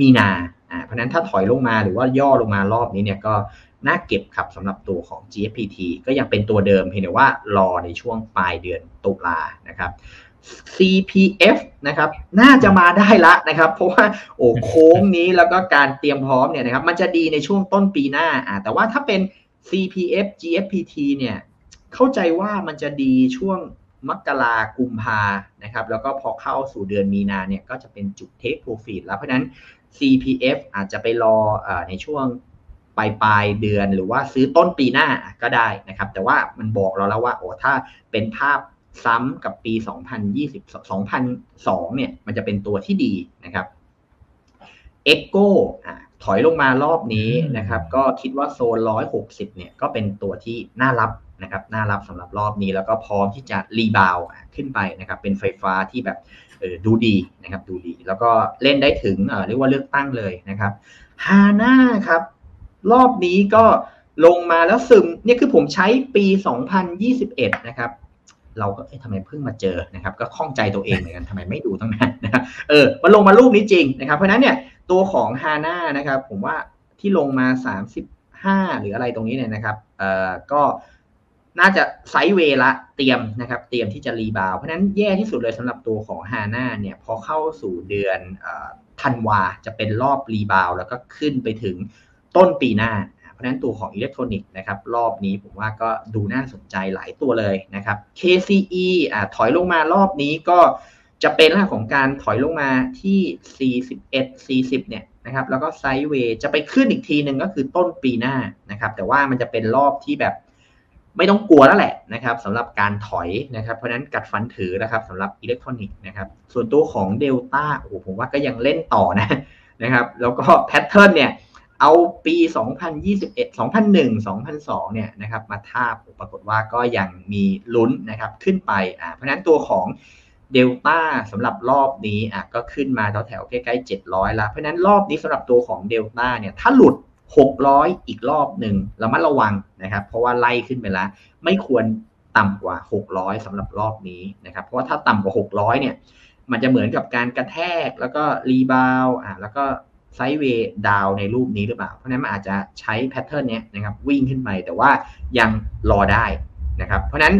[SPEAKER 3] มีนาอ่าเพราะนั้นถ้าถอยลงมาหรือว่าย่อลงมารอบนี้เนี่ยก็น่าเก็บครับสำหรับตัวของ GFPT ก็ยังเป็นตัวเดิมเพียงแต่ว่ารอในช่วงปลายเดือนตุลานะครับ CPF นะครับน่าจะมาได้ละนะครับ เพราะว่าโอ้โค้งนี้แล้วก็การเตรียมพร้อมเนี่ยนะครับมันจะดีในช่วงต้นปีหน้าอ่าแต่ว่าถ้าเป็น CPF GFPT เนี่ยเข้าใจว่ามันจะดีช่วงมกรากุมภานะครับ แล้วก็พอเข้าสู่เดือนมีนาเนี่ยก็จะเป็นจุดเทคโปรฟิตแล้วเพราะนั้น CPF อาจจะไปรออในช่วงปลายปลายเดือนหรือว่าซื้อต้นปีหน้าก็ได้นะครับ แต่ว่ามันบอกเราแล้วว่าโอ้ถ้าเป็นภาพ ซ้ำกับปี 2020 2002 เนี่ย มันจะเป็นตัวที่ดีนะครับ e c o ถอยลงมารอบนี้นะครับ ก็คิดว่าโซน 160 เนี่ย ก็เป็นตัวที่น่ารับนะครับ น่ารับสำหรับรอบนี้แล้วก็พร้อมที่จะรีบาวขึ้นไปนะครับ เป็นไฟฟ้าที่แบบดูดีนะครับ ดูดี แล้วก็เล่นได้ถึงเรียกว่าเลือกตั้งเลยนะครับฮาน่าครับ รอบนี้ก็ลงมาแล้วซึมเนี่ยคือผมใช้ปี 2021 นะครับ เราก็เอ๊ะทำไมเพิ่งมาเจอนะครับ ก็ข้องใจตัวเองเหมือนกันทำไมไม่ดูตั้งนานนะครับเออมันลงมารูปนี้จริงนะครับ เพราะนั้นเนี่ยตัวของ HANA นะครับ ผมว่าที่ลงมา 35 หรืออะไรตรงนี้เนี่ยนะครับเอ่อก็น่าจะ sideway ละเตรียมนะครับ เตรียมที่จะ rebound เพราะนั้นแย่ที่สุดเลยสำหรับตัวของ HANA เนี่ยพอเข้าสู่เดือนธันวาจะเป็นรอบ rebound แล้วก็ขึ้นไปถึงต้นปีหน้า เพราะนั้นตัวของอิเล็กทรอนิกส์นะครับรอบนี้ผมว่าก็ดูน่าสนใจหลายตัวเลยนะครับ KCE อ่าถอยลงมารอบนี้ก็จะเป็นลักษณะของการถอยลงมาที่ 41 40 เนี่ยนะครับแล้วก็ sideway จะไปขึ้นอีกทีหนึ่งก็คือต้นปีหน้านะครับแต่ว่ามันจะเป็นรอบที่แบบไม่ต้องกลัวแล้วแหละนะครับสำหรับการถอยนะครับเพราะนั้นกัดฟันถือนะครับสำหรับอิเล็กทรอนิกส์นะครับส่วนตัวของเดลต้าโอ้โหผมว่าก็ยังเล่นต่อนะนะครับแล้วก็ pattern เนี่ย เอาปี 2021 2001 2002 เนี่ยนะครับมาทาบปรากฏว่าก็ยังมีลุ้นนะครับขึ้นไปอ่าเพราะนั้นตัวของเดลต้าสำหรับรอบนี้อะก็ขึ้นมาแถวๆใกล้ๆ 700 แล้ว เพราะนั้นรอบนี้สำหรับตัวของเดลต้าเนี่ยถ้าหลุด 600 อีกรอบหนึ่งระมัดระวังนะครับ เพราะว่าไล่ขึ้นไปแล้ว ไม่ควรต่ำกว่า 600สำหรับรอบนี้นะครับ เพราะว่าถ้าต่ำกว่า 600 เนี่ย มันจะเหมือนกับการกระแทกแล้วก็ rebound อ่าแล้วก็ sideway down ในรูปนี้หรือเปล่า เพราะนั้นมันอาจจะใช้ pattern นี้นะครับวิ่งขึ้นไปแต่ว่ายังรอได้นะครับ เพราะนั้น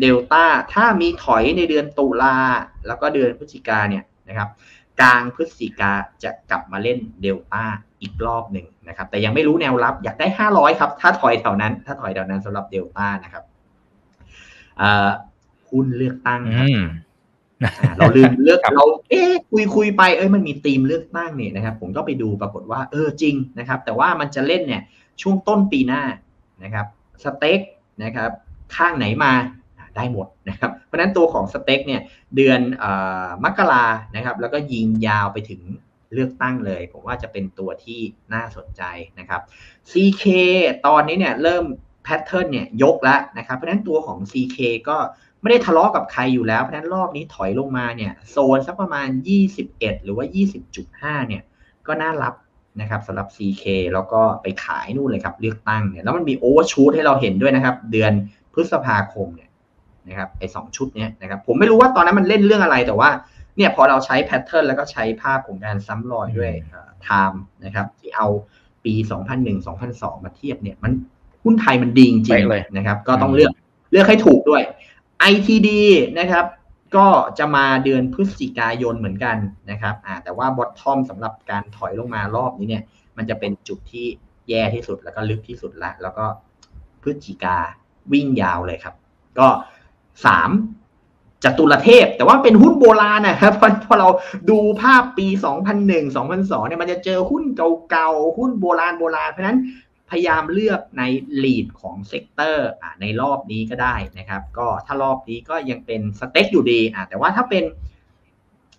[SPEAKER 3] เดลต้าถ้ามีถอยในเดือนตุลาแล้วก็เดือนพฤศจิกาเนี่ยนะครับกลางพฤศจิกาจะกลับมาเล่นเดลต้าอีกรอบหนึ่งนะครับ แต่ยังไม่รู้แนวรับอยากได้ห้าร้อยครับ ถ้าถอยแถวนั้น ถ้าถอยแถวนั้นสำหรับเดลต้านะครับหุ้นเลือกตั้งครับ เราลืมเลือกเราเอ๊คุยคุยไปเอ้ยมันมีธีมเลือกตั้งเนี่ยนะครับ ผมก็ไปดูปรากฏว่า เออจริงนะครับ แต่ว่ามันจะเล่นเนี่ยช่วงต้นปีหน้านะครับสเต็กนะครับ ข้างไหนมาได้หมดนะครับ เพราะนั้นตัวของสเต็กเนี่ยเดือนมกรานะครับ แล้วก็ยิงยาวไปถึงเลือกตั้งเลย ผมว่าจะเป็นตัวที่น่าสนใจนะครับ CK ตอนนี้เนี่ยเริ่มแพทเทิร์นเนี่ยยกแล้วนะครับ เพราะนั้นตัวของ CK ก็ ไม่ได้ทะเลาะกับใครอยู่แล้วเพราะนั้นรอบนี้ถอยลงมาเนี่ยโซนสักประมาณ 21 หรือว่า 20.5 เนี่ยก็น่ารับนะครับสำหรับ CK แล้วก็ไปขายนู่นเลยครับเลือกตั้งเนี่ยแล้วมันมี overshoot ให้เราเห็นด้วยนะครับ เดือนพฤษภาคมเนี่ยนะครับไอ้ชุดเนี้ยนะครับผมไม่รู้ว่าตอนนั้นมันเล่นเรื่องอะไรแต่ว่าเนี่ยพอเราใช้ pattern แล้วก็ใช้ภาพของการซ้ำรอยด้วย time นะครับที่เอาปี 2001 2002 มาเทียบเนี่ยมันหุ้นไทยมันดีจริงเลยนะครับ ก็ต้องเลือกเลือกให้ถูกด้วย ITD นะครับก็จะมาเดือนพฤศจิกายนเหมือนกันนะครับแต่ว่าบอททอมสำหรับการถอยลงมารอบนี้เนี่ย มันจะเป็นจุดที่แย่ที่สุดแล้วก็ลึกที่สุดละ แล้วก็พฤศจิกาวิ่งยาวเลยครับ ก็สามจตุรเทพ แต่ว่าเป็นหุ้นโบราณนะครับพอพอเราดูภาพปี 2001 2002เนี่ยมันจะเจอหุ้นเก่าๆ หุ้นโบราณโบราณเพราะนั้น พยายามเลือกในlead ของ sector ในรอบนี้ก็ได้นะครับ ก็ถ้ารอบนี้ก็ยังเป็น STEC อยู่ดีอ่าแต่ว่าถ้าเป็น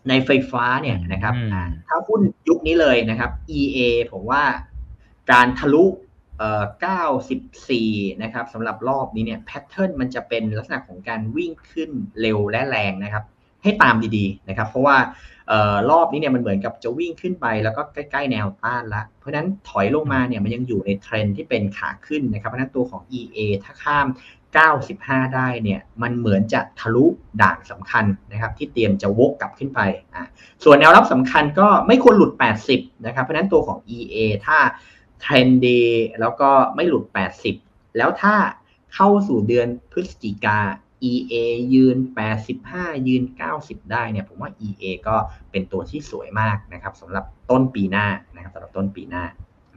[SPEAKER 3] ในไฟฟ้าเนี่ยนะครับถ้าหุ้นยุคนี้เลยนะครับ EA ผมว่าการทะลุ94 นะครับสำหรับรอบนี้เนี่ย pattern มันจะเป็นลักษณะของการวิ่งขึ้นเร็วและแรงนะครับ ให้ตามดีๆนะครับ เพราะว่าออ รอบนี้เนี่ยมันเหมือนกับจะวิ่งขึ้นไปแล้วก็ใกล้ๆแนวต้านละ เพราะฉะนั้นถอยลงมาเนี่ยมันยังอยู่ในเทรนที่เป็นขาขึ้นนะครับ เพราะนั้นตัวของ EA ถ้าข้าม 95 ได้เนี่ยมันเหมือนจะทะลุด่านสำคัญนะครับที่เตรียมจะวกกลับขึ้นไปอ่าส่วนแนวรับสำคัญก็ไม่ควรหลุด 80 นะครับ เพราะนั้นตัวของ EA ถ้าเทรนดีแล้วก็ไม่หลุด 80 แล้วถ้าเข้าสู่เดือนพฤศจิกา EA ยืน 85 ยืน 90 ได้เนี่ยผมว่า EA ก็เป็นตัวที่สวยมากนะครับสำหรับต้นปีหน้านะครับสำหรับต้นปีหน้า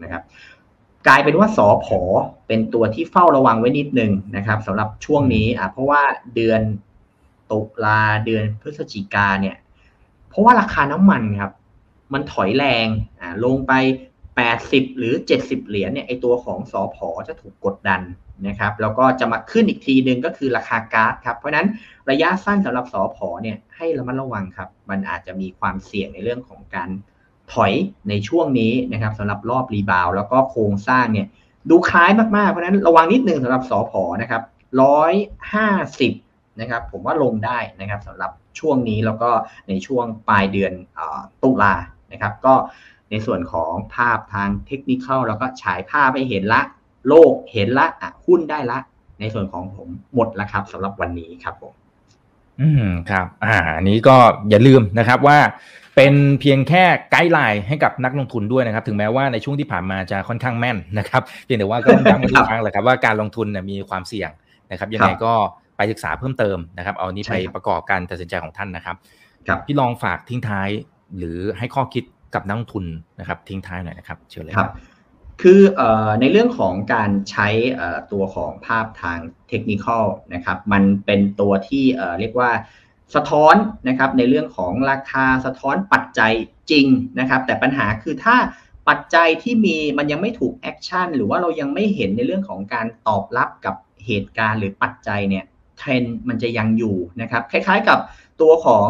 [SPEAKER 3] นะครับกลายเป็นว่าสอผอเป็นตัวที่เฝ้าระวังไว้นิดนึงนะครับสำหรับช่วงนี้อะเพราะว่าเดือนตุลาเดือนพฤศจิกาเนี่ยเพราะว่าราคาน้ำมันครับ มันถอยแรงอ่าลงไป 80 หรือ 70 เหรียญเนี่ยไอตัวของสอผอจะถูกกดดัน นะครับแล้วก็จะมาขึ้นอีกทีหนึ่งก็คือราคาก๊าซครับเพราะนั้นระยะสั้นสำหรับสอพอเนี่ยให้ระมัดระวังครับ มันอาจจะมีความเสี่ยงในเรื่องของการถอยในช่วงนี้นะครับสำหรับรอบรีบาวแล้วก็โครงสร้างเนี่ยดูคล้ายมากๆ เพราะนั้นระวังนิดนึงสำหรับสอพอนะครับร้อยห้าสิบนะครับผมว่าลงได้นะครับสำหรับช่วงนี้แล้วก็ในช่วงปลายเดือนตุลานะครับ ก็ในส่วนของภาพทางเทคนิคแล้วก็ฉายภาพให้เห็นละ โลกเห็นละอะหุ้นได้ละ ในส่วนของผมหมดแล้วครับสำหรับวันนี้ครับผม
[SPEAKER 2] อืมครับ อ่าอันนี้ก็อย่าลืมนะครับว่าเป็นเพียงแค่ไกด์ไลน์ให้กับนักลงทุนด้วยนะครับ ถึงแม้ว่าในช่วงที่ผ่านมาจะค่อนข้างแม่นนะครับเพียงแต่ว่าก็ต้องย้ำกันทุกครั้งแหละครับว่าการลงทุนเนี่ยมีความเสี่ยงนะครับ ยังไงก็ไปศึกษาเพิ่มเติมนะครับ เอานี้ไปประกอบการตัดสินใจของท่านนะครับ
[SPEAKER 3] ครับ
[SPEAKER 2] พี่ลองฝากทิ้งท้ายหรือให้ข้อคิดกับนักลงทุนนะครับ ทิ้งท้ายหน่อยนะครับ เชิญเลยครับ
[SPEAKER 3] คือในเรื่องของการใช้ตัวของภาพทางเทคนิคนะครับ มันเป็นตัวที่เรียกว่าสะท้อนนะครับในเรื่องของราคาสะท้อนปัจจัยจริงนะครับ แต่ปัญหาคือถ้าปัจจัยที่มีมันยังไม่ถูก action หรือว่าเรายังไม่เห็นในเรื่องของการตอบรับกับเหตุการณ์หรือปัจจัยเนี่ยเทรนมันจะยังอยู่นะครับ คล้ายๆกับ ตัวของ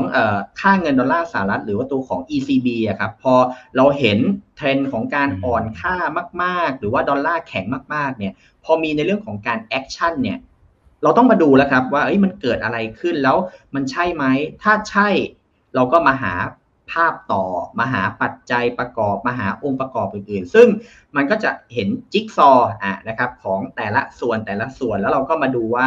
[SPEAKER 3] ค่าเงินดอลลาร์สหรัฐหรือว่าตัวของ ECB อะครับพอเราเห็นเทรนด์ของการอ่อนค่ามาก ๆ หรือว่าดอลลาร์แข็งมาก ๆ เนี่ย พอมีในเรื่องของการ action เนี่ยเราต้องมาดูแล้วครับว่ามันเกิดอะไรขึ้นแล้วมันใช่ไหม ถ้าใช่เราก็มาหาภาพต่อมาหาปัจจัยประกอบมาหาองค์ประกอบอื่นๆ ซึ่งมันก็จะเห็นจิ๊กซออะนะครับของแต่ละส่วนแต่ละส่วนแล้วเราก็มาดูว่า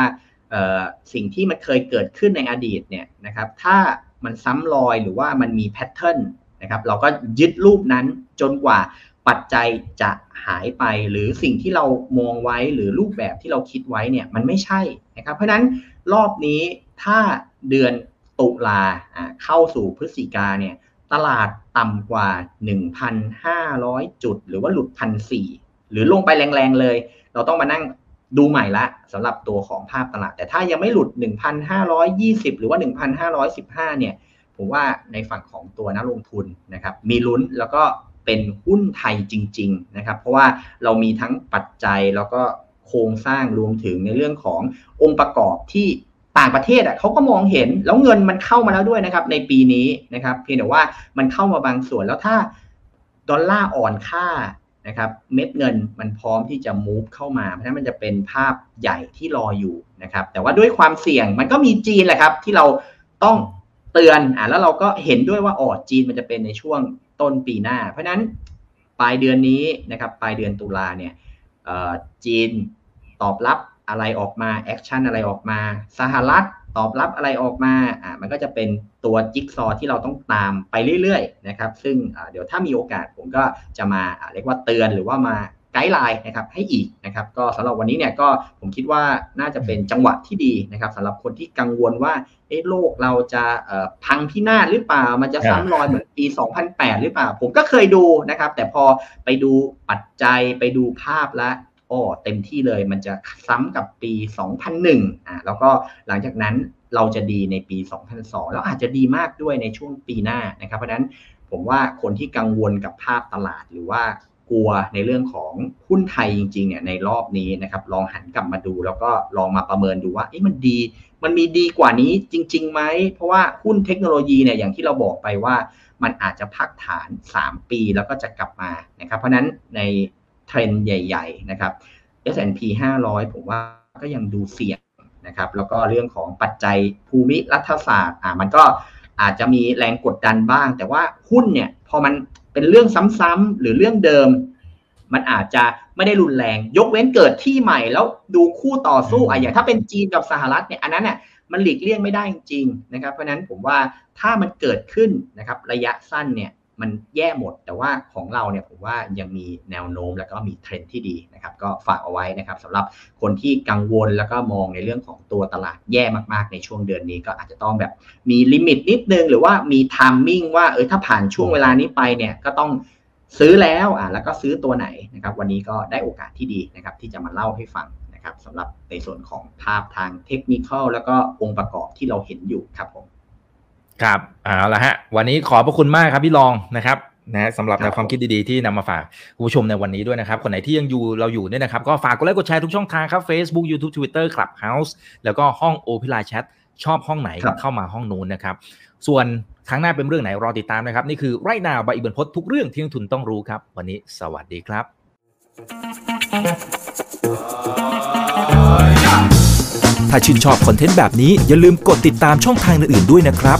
[SPEAKER 3] สิ่งที่มันเคยเกิดขึ้นในอดีตเนี่ยนะครับถ้ามันซ้ำรอยหรือว่ามันมีแพทเทิร์นนะครับเราก็ยึดรูปนั้นจนกว่าปัจจัยจะหายไปหรือสิ่งที่เรามองไว้หรือรูปแบบที่เราคิดไว้เนี่ยมันไม่ใช่นะครับเพราะนั้นรอบนี้ถ้าเดือนตุลาเข้าสู่พฤศจิกาเนี่ยตลาดต่ำกว่า 1,500 จุด หรือว่าหลุดพันสี่หรือลงไปแรงๆเลย เราต้องมานั่ง ดูใหม่ละสำหรับตัวของภาพตลาด แต่ถ้ายังไม่หลุด 1,520 หรือว่า 1,515 เนี่ย ผมว่าในฝั่งของตัวนักลงทุนนะครับ มีลุ้นแล้วก็เป็นหุ้นไทยจริง ๆ นะครับ เพราะว่าเรามีทั้งปัจจัยแล้วก็โครงสร้างรวมถึงในเรื่องขององค์ประกอบที่ต่างประเทศอะเขาก็มองเห็นแล้วเงินมันเข้ามาแล้วด้วยนะครับ ในปีนี้นะครับ เพียงแต่ว่ามันเข้ามาบางส่วนแล้วถ้าดอลลาร์อ่อนค่า นะครับเม็ดเงินมันพร้อมที่จะ move เข้ามา เพราะฉะนั้นมันจะเป็นภาพใหญ่ที่รออยู่นะครับแต่ว่าด้วยความเสี่ยงมันก็มีจีนแหละครับ ที่เราต้องเตือนอ่าแล้วเราก็เห็นด้วยว่าอ๋อจีนมันจะเป็นในช่วงต้นปีหน้า เพราะฉะนั้นปลายเดือนนี้นะครับปลายเดือนตุลาเนี่ยจีนตอบรับอะไรออกมา action อะไรออกมาสหรัฐ ตอบรับอะไรออกมาอ่ามันก็จะเป็นตัวจิ๊กซอที่เราต้องตามไปเรื่อยๆนะครับ ซึ่งเดี๋ยวถ้ามีโอกาสผมก็จะมาเรียกว่าเตือนหรือว่ามาไกด์ไลน์นะครับให้อีกนะครับก็สำหรับวันนี้เนี่ยก็ผมคิดว่าน่าจะเป็นจังหวะที่ดีนะครับสำหรับคนที่กังวลว่าเอ๊ะโลกเราจะพังพินาศหรือเปล่า มันจะซ้ำรอยเหมือนปี 2008 หรือเปล่า ผมก็เคยดูนะครับ แต่พอไปดูปัจจัยไปดูภาพแล้ว อ้เต็มที่เลยมันจะซ้ำกับปี 2001อ่าแล้วก็หลังจากนั้นเราจะดีในปี 2002 แล้วอาจจะดีมากด้วยในช่วงปีหน้านะครับ เพราะนั้นผมว่าคนที่กังวลกับภาพตลาดหรือว่ากลัวในเรื่องของหุ้นไทยจริงๆเนี่ยในรอบนี้นะครับลองหันกลับมาดูแล้วก็ลองมาประเมินดูว่าเอ๊ะมันดี มันมีดีกว่านี้จริงๆไหมเพราะว่าหุ้นเทคโนโลยีเนี่ยอย่างที่เราบอกไปว่ามันอาจจะพักฐาน 3 ปีแล้วก็จะกลับมานะครับเพราะนั้นใน เทรนใหญ่ ๆ นะครับ S&P 500 ผมว่าก็ยังดูเสี่ยงนะครับ แล้วก็เรื่องของปัจจัยภูมิรัฐศาสตร์อ่ามันก็อาจจะมีแรงกดดันบ้าง แต่ว่าหุ้นเนี่ยพอมันเป็นเรื่องซ้ำๆหรือเรื่องเดิม มันอาจจะไม่ได้รุนแรง ยกเว้นเกิดที่ใหม่แล้วดูคู่ต่อสู้อะอย่างถ้าเป็นจีนกับสหรัฐเนี่ยอันนั้นเนี่ยมันหลีกเลี่ยงไม่ได้จริงๆนะครับ เพราะนั้นผมว่าถ้ามันเกิดขึ้นนะครับระยะสั้นเนี่ย มันแย่หมด แต่ว่าของเราเนี่ยผมว่ายังมีแนวโน้มแล้วก็มีเทรนที่ดีนะครับก็ฝากเอาไว้นะครับสำหรับคนที่กังวลแล้วก็มองในเรื่องของตัวตลาดแย่มากๆในช่วงเดือนนี้ก็อาจจะต้องแบบมี limit นิดนึง หรือว่ามี timing ว่าเออถ้าผ่านช่วงเวลานี้ไปเนี่ยก็ต้องซื้อแล้วอ่าแล้วก็ซื้อตัวไหนนะครับวันนี้ก็ได้โอกาสที่ดีนะครับที่จะมาเล่าให้ฟังนะครับสำหรับในส่วนของภาพทางเทคนิคแล้วก็องค์ประกอบที่เราเห็นอยู่ครับผม
[SPEAKER 2] ครับเอาละฮะ วันนี้ขอบพระคุณมากครับพี่รองนะครับนะสำหรับแนวความคิดดีๆที่นำมาฝากคุณผู้ชมในวันนี้ด้วยนะครับ คนไหนที่ยังอยู่เราอยู่เนี่ยนะครับ ก็ฝากกดไลค์กดแชร์ทุกช่องทางครับ Facebook YouTube Twitter Clubhouse แล้วก็ห้อง o p e n Line Chat ชอบห้องไหน
[SPEAKER 3] ครับ
[SPEAKER 2] เข้ามาห้องนู้นนะครับ ส่วนครั้งหน้าเป็นเรื่องไหนรอติดตามนะครับ นี่คือไรนาใบอิบันพศทุกเรื่องที่นักทุนต้องรู้ครับ วันนี้สวัสดีครับ
[SPEAKER 4] ถ้าชื่นชอบคอนเทนต์แบบนี้อย่าลืมกดติดตามช่องทางอื่นๆด้วยนะครับ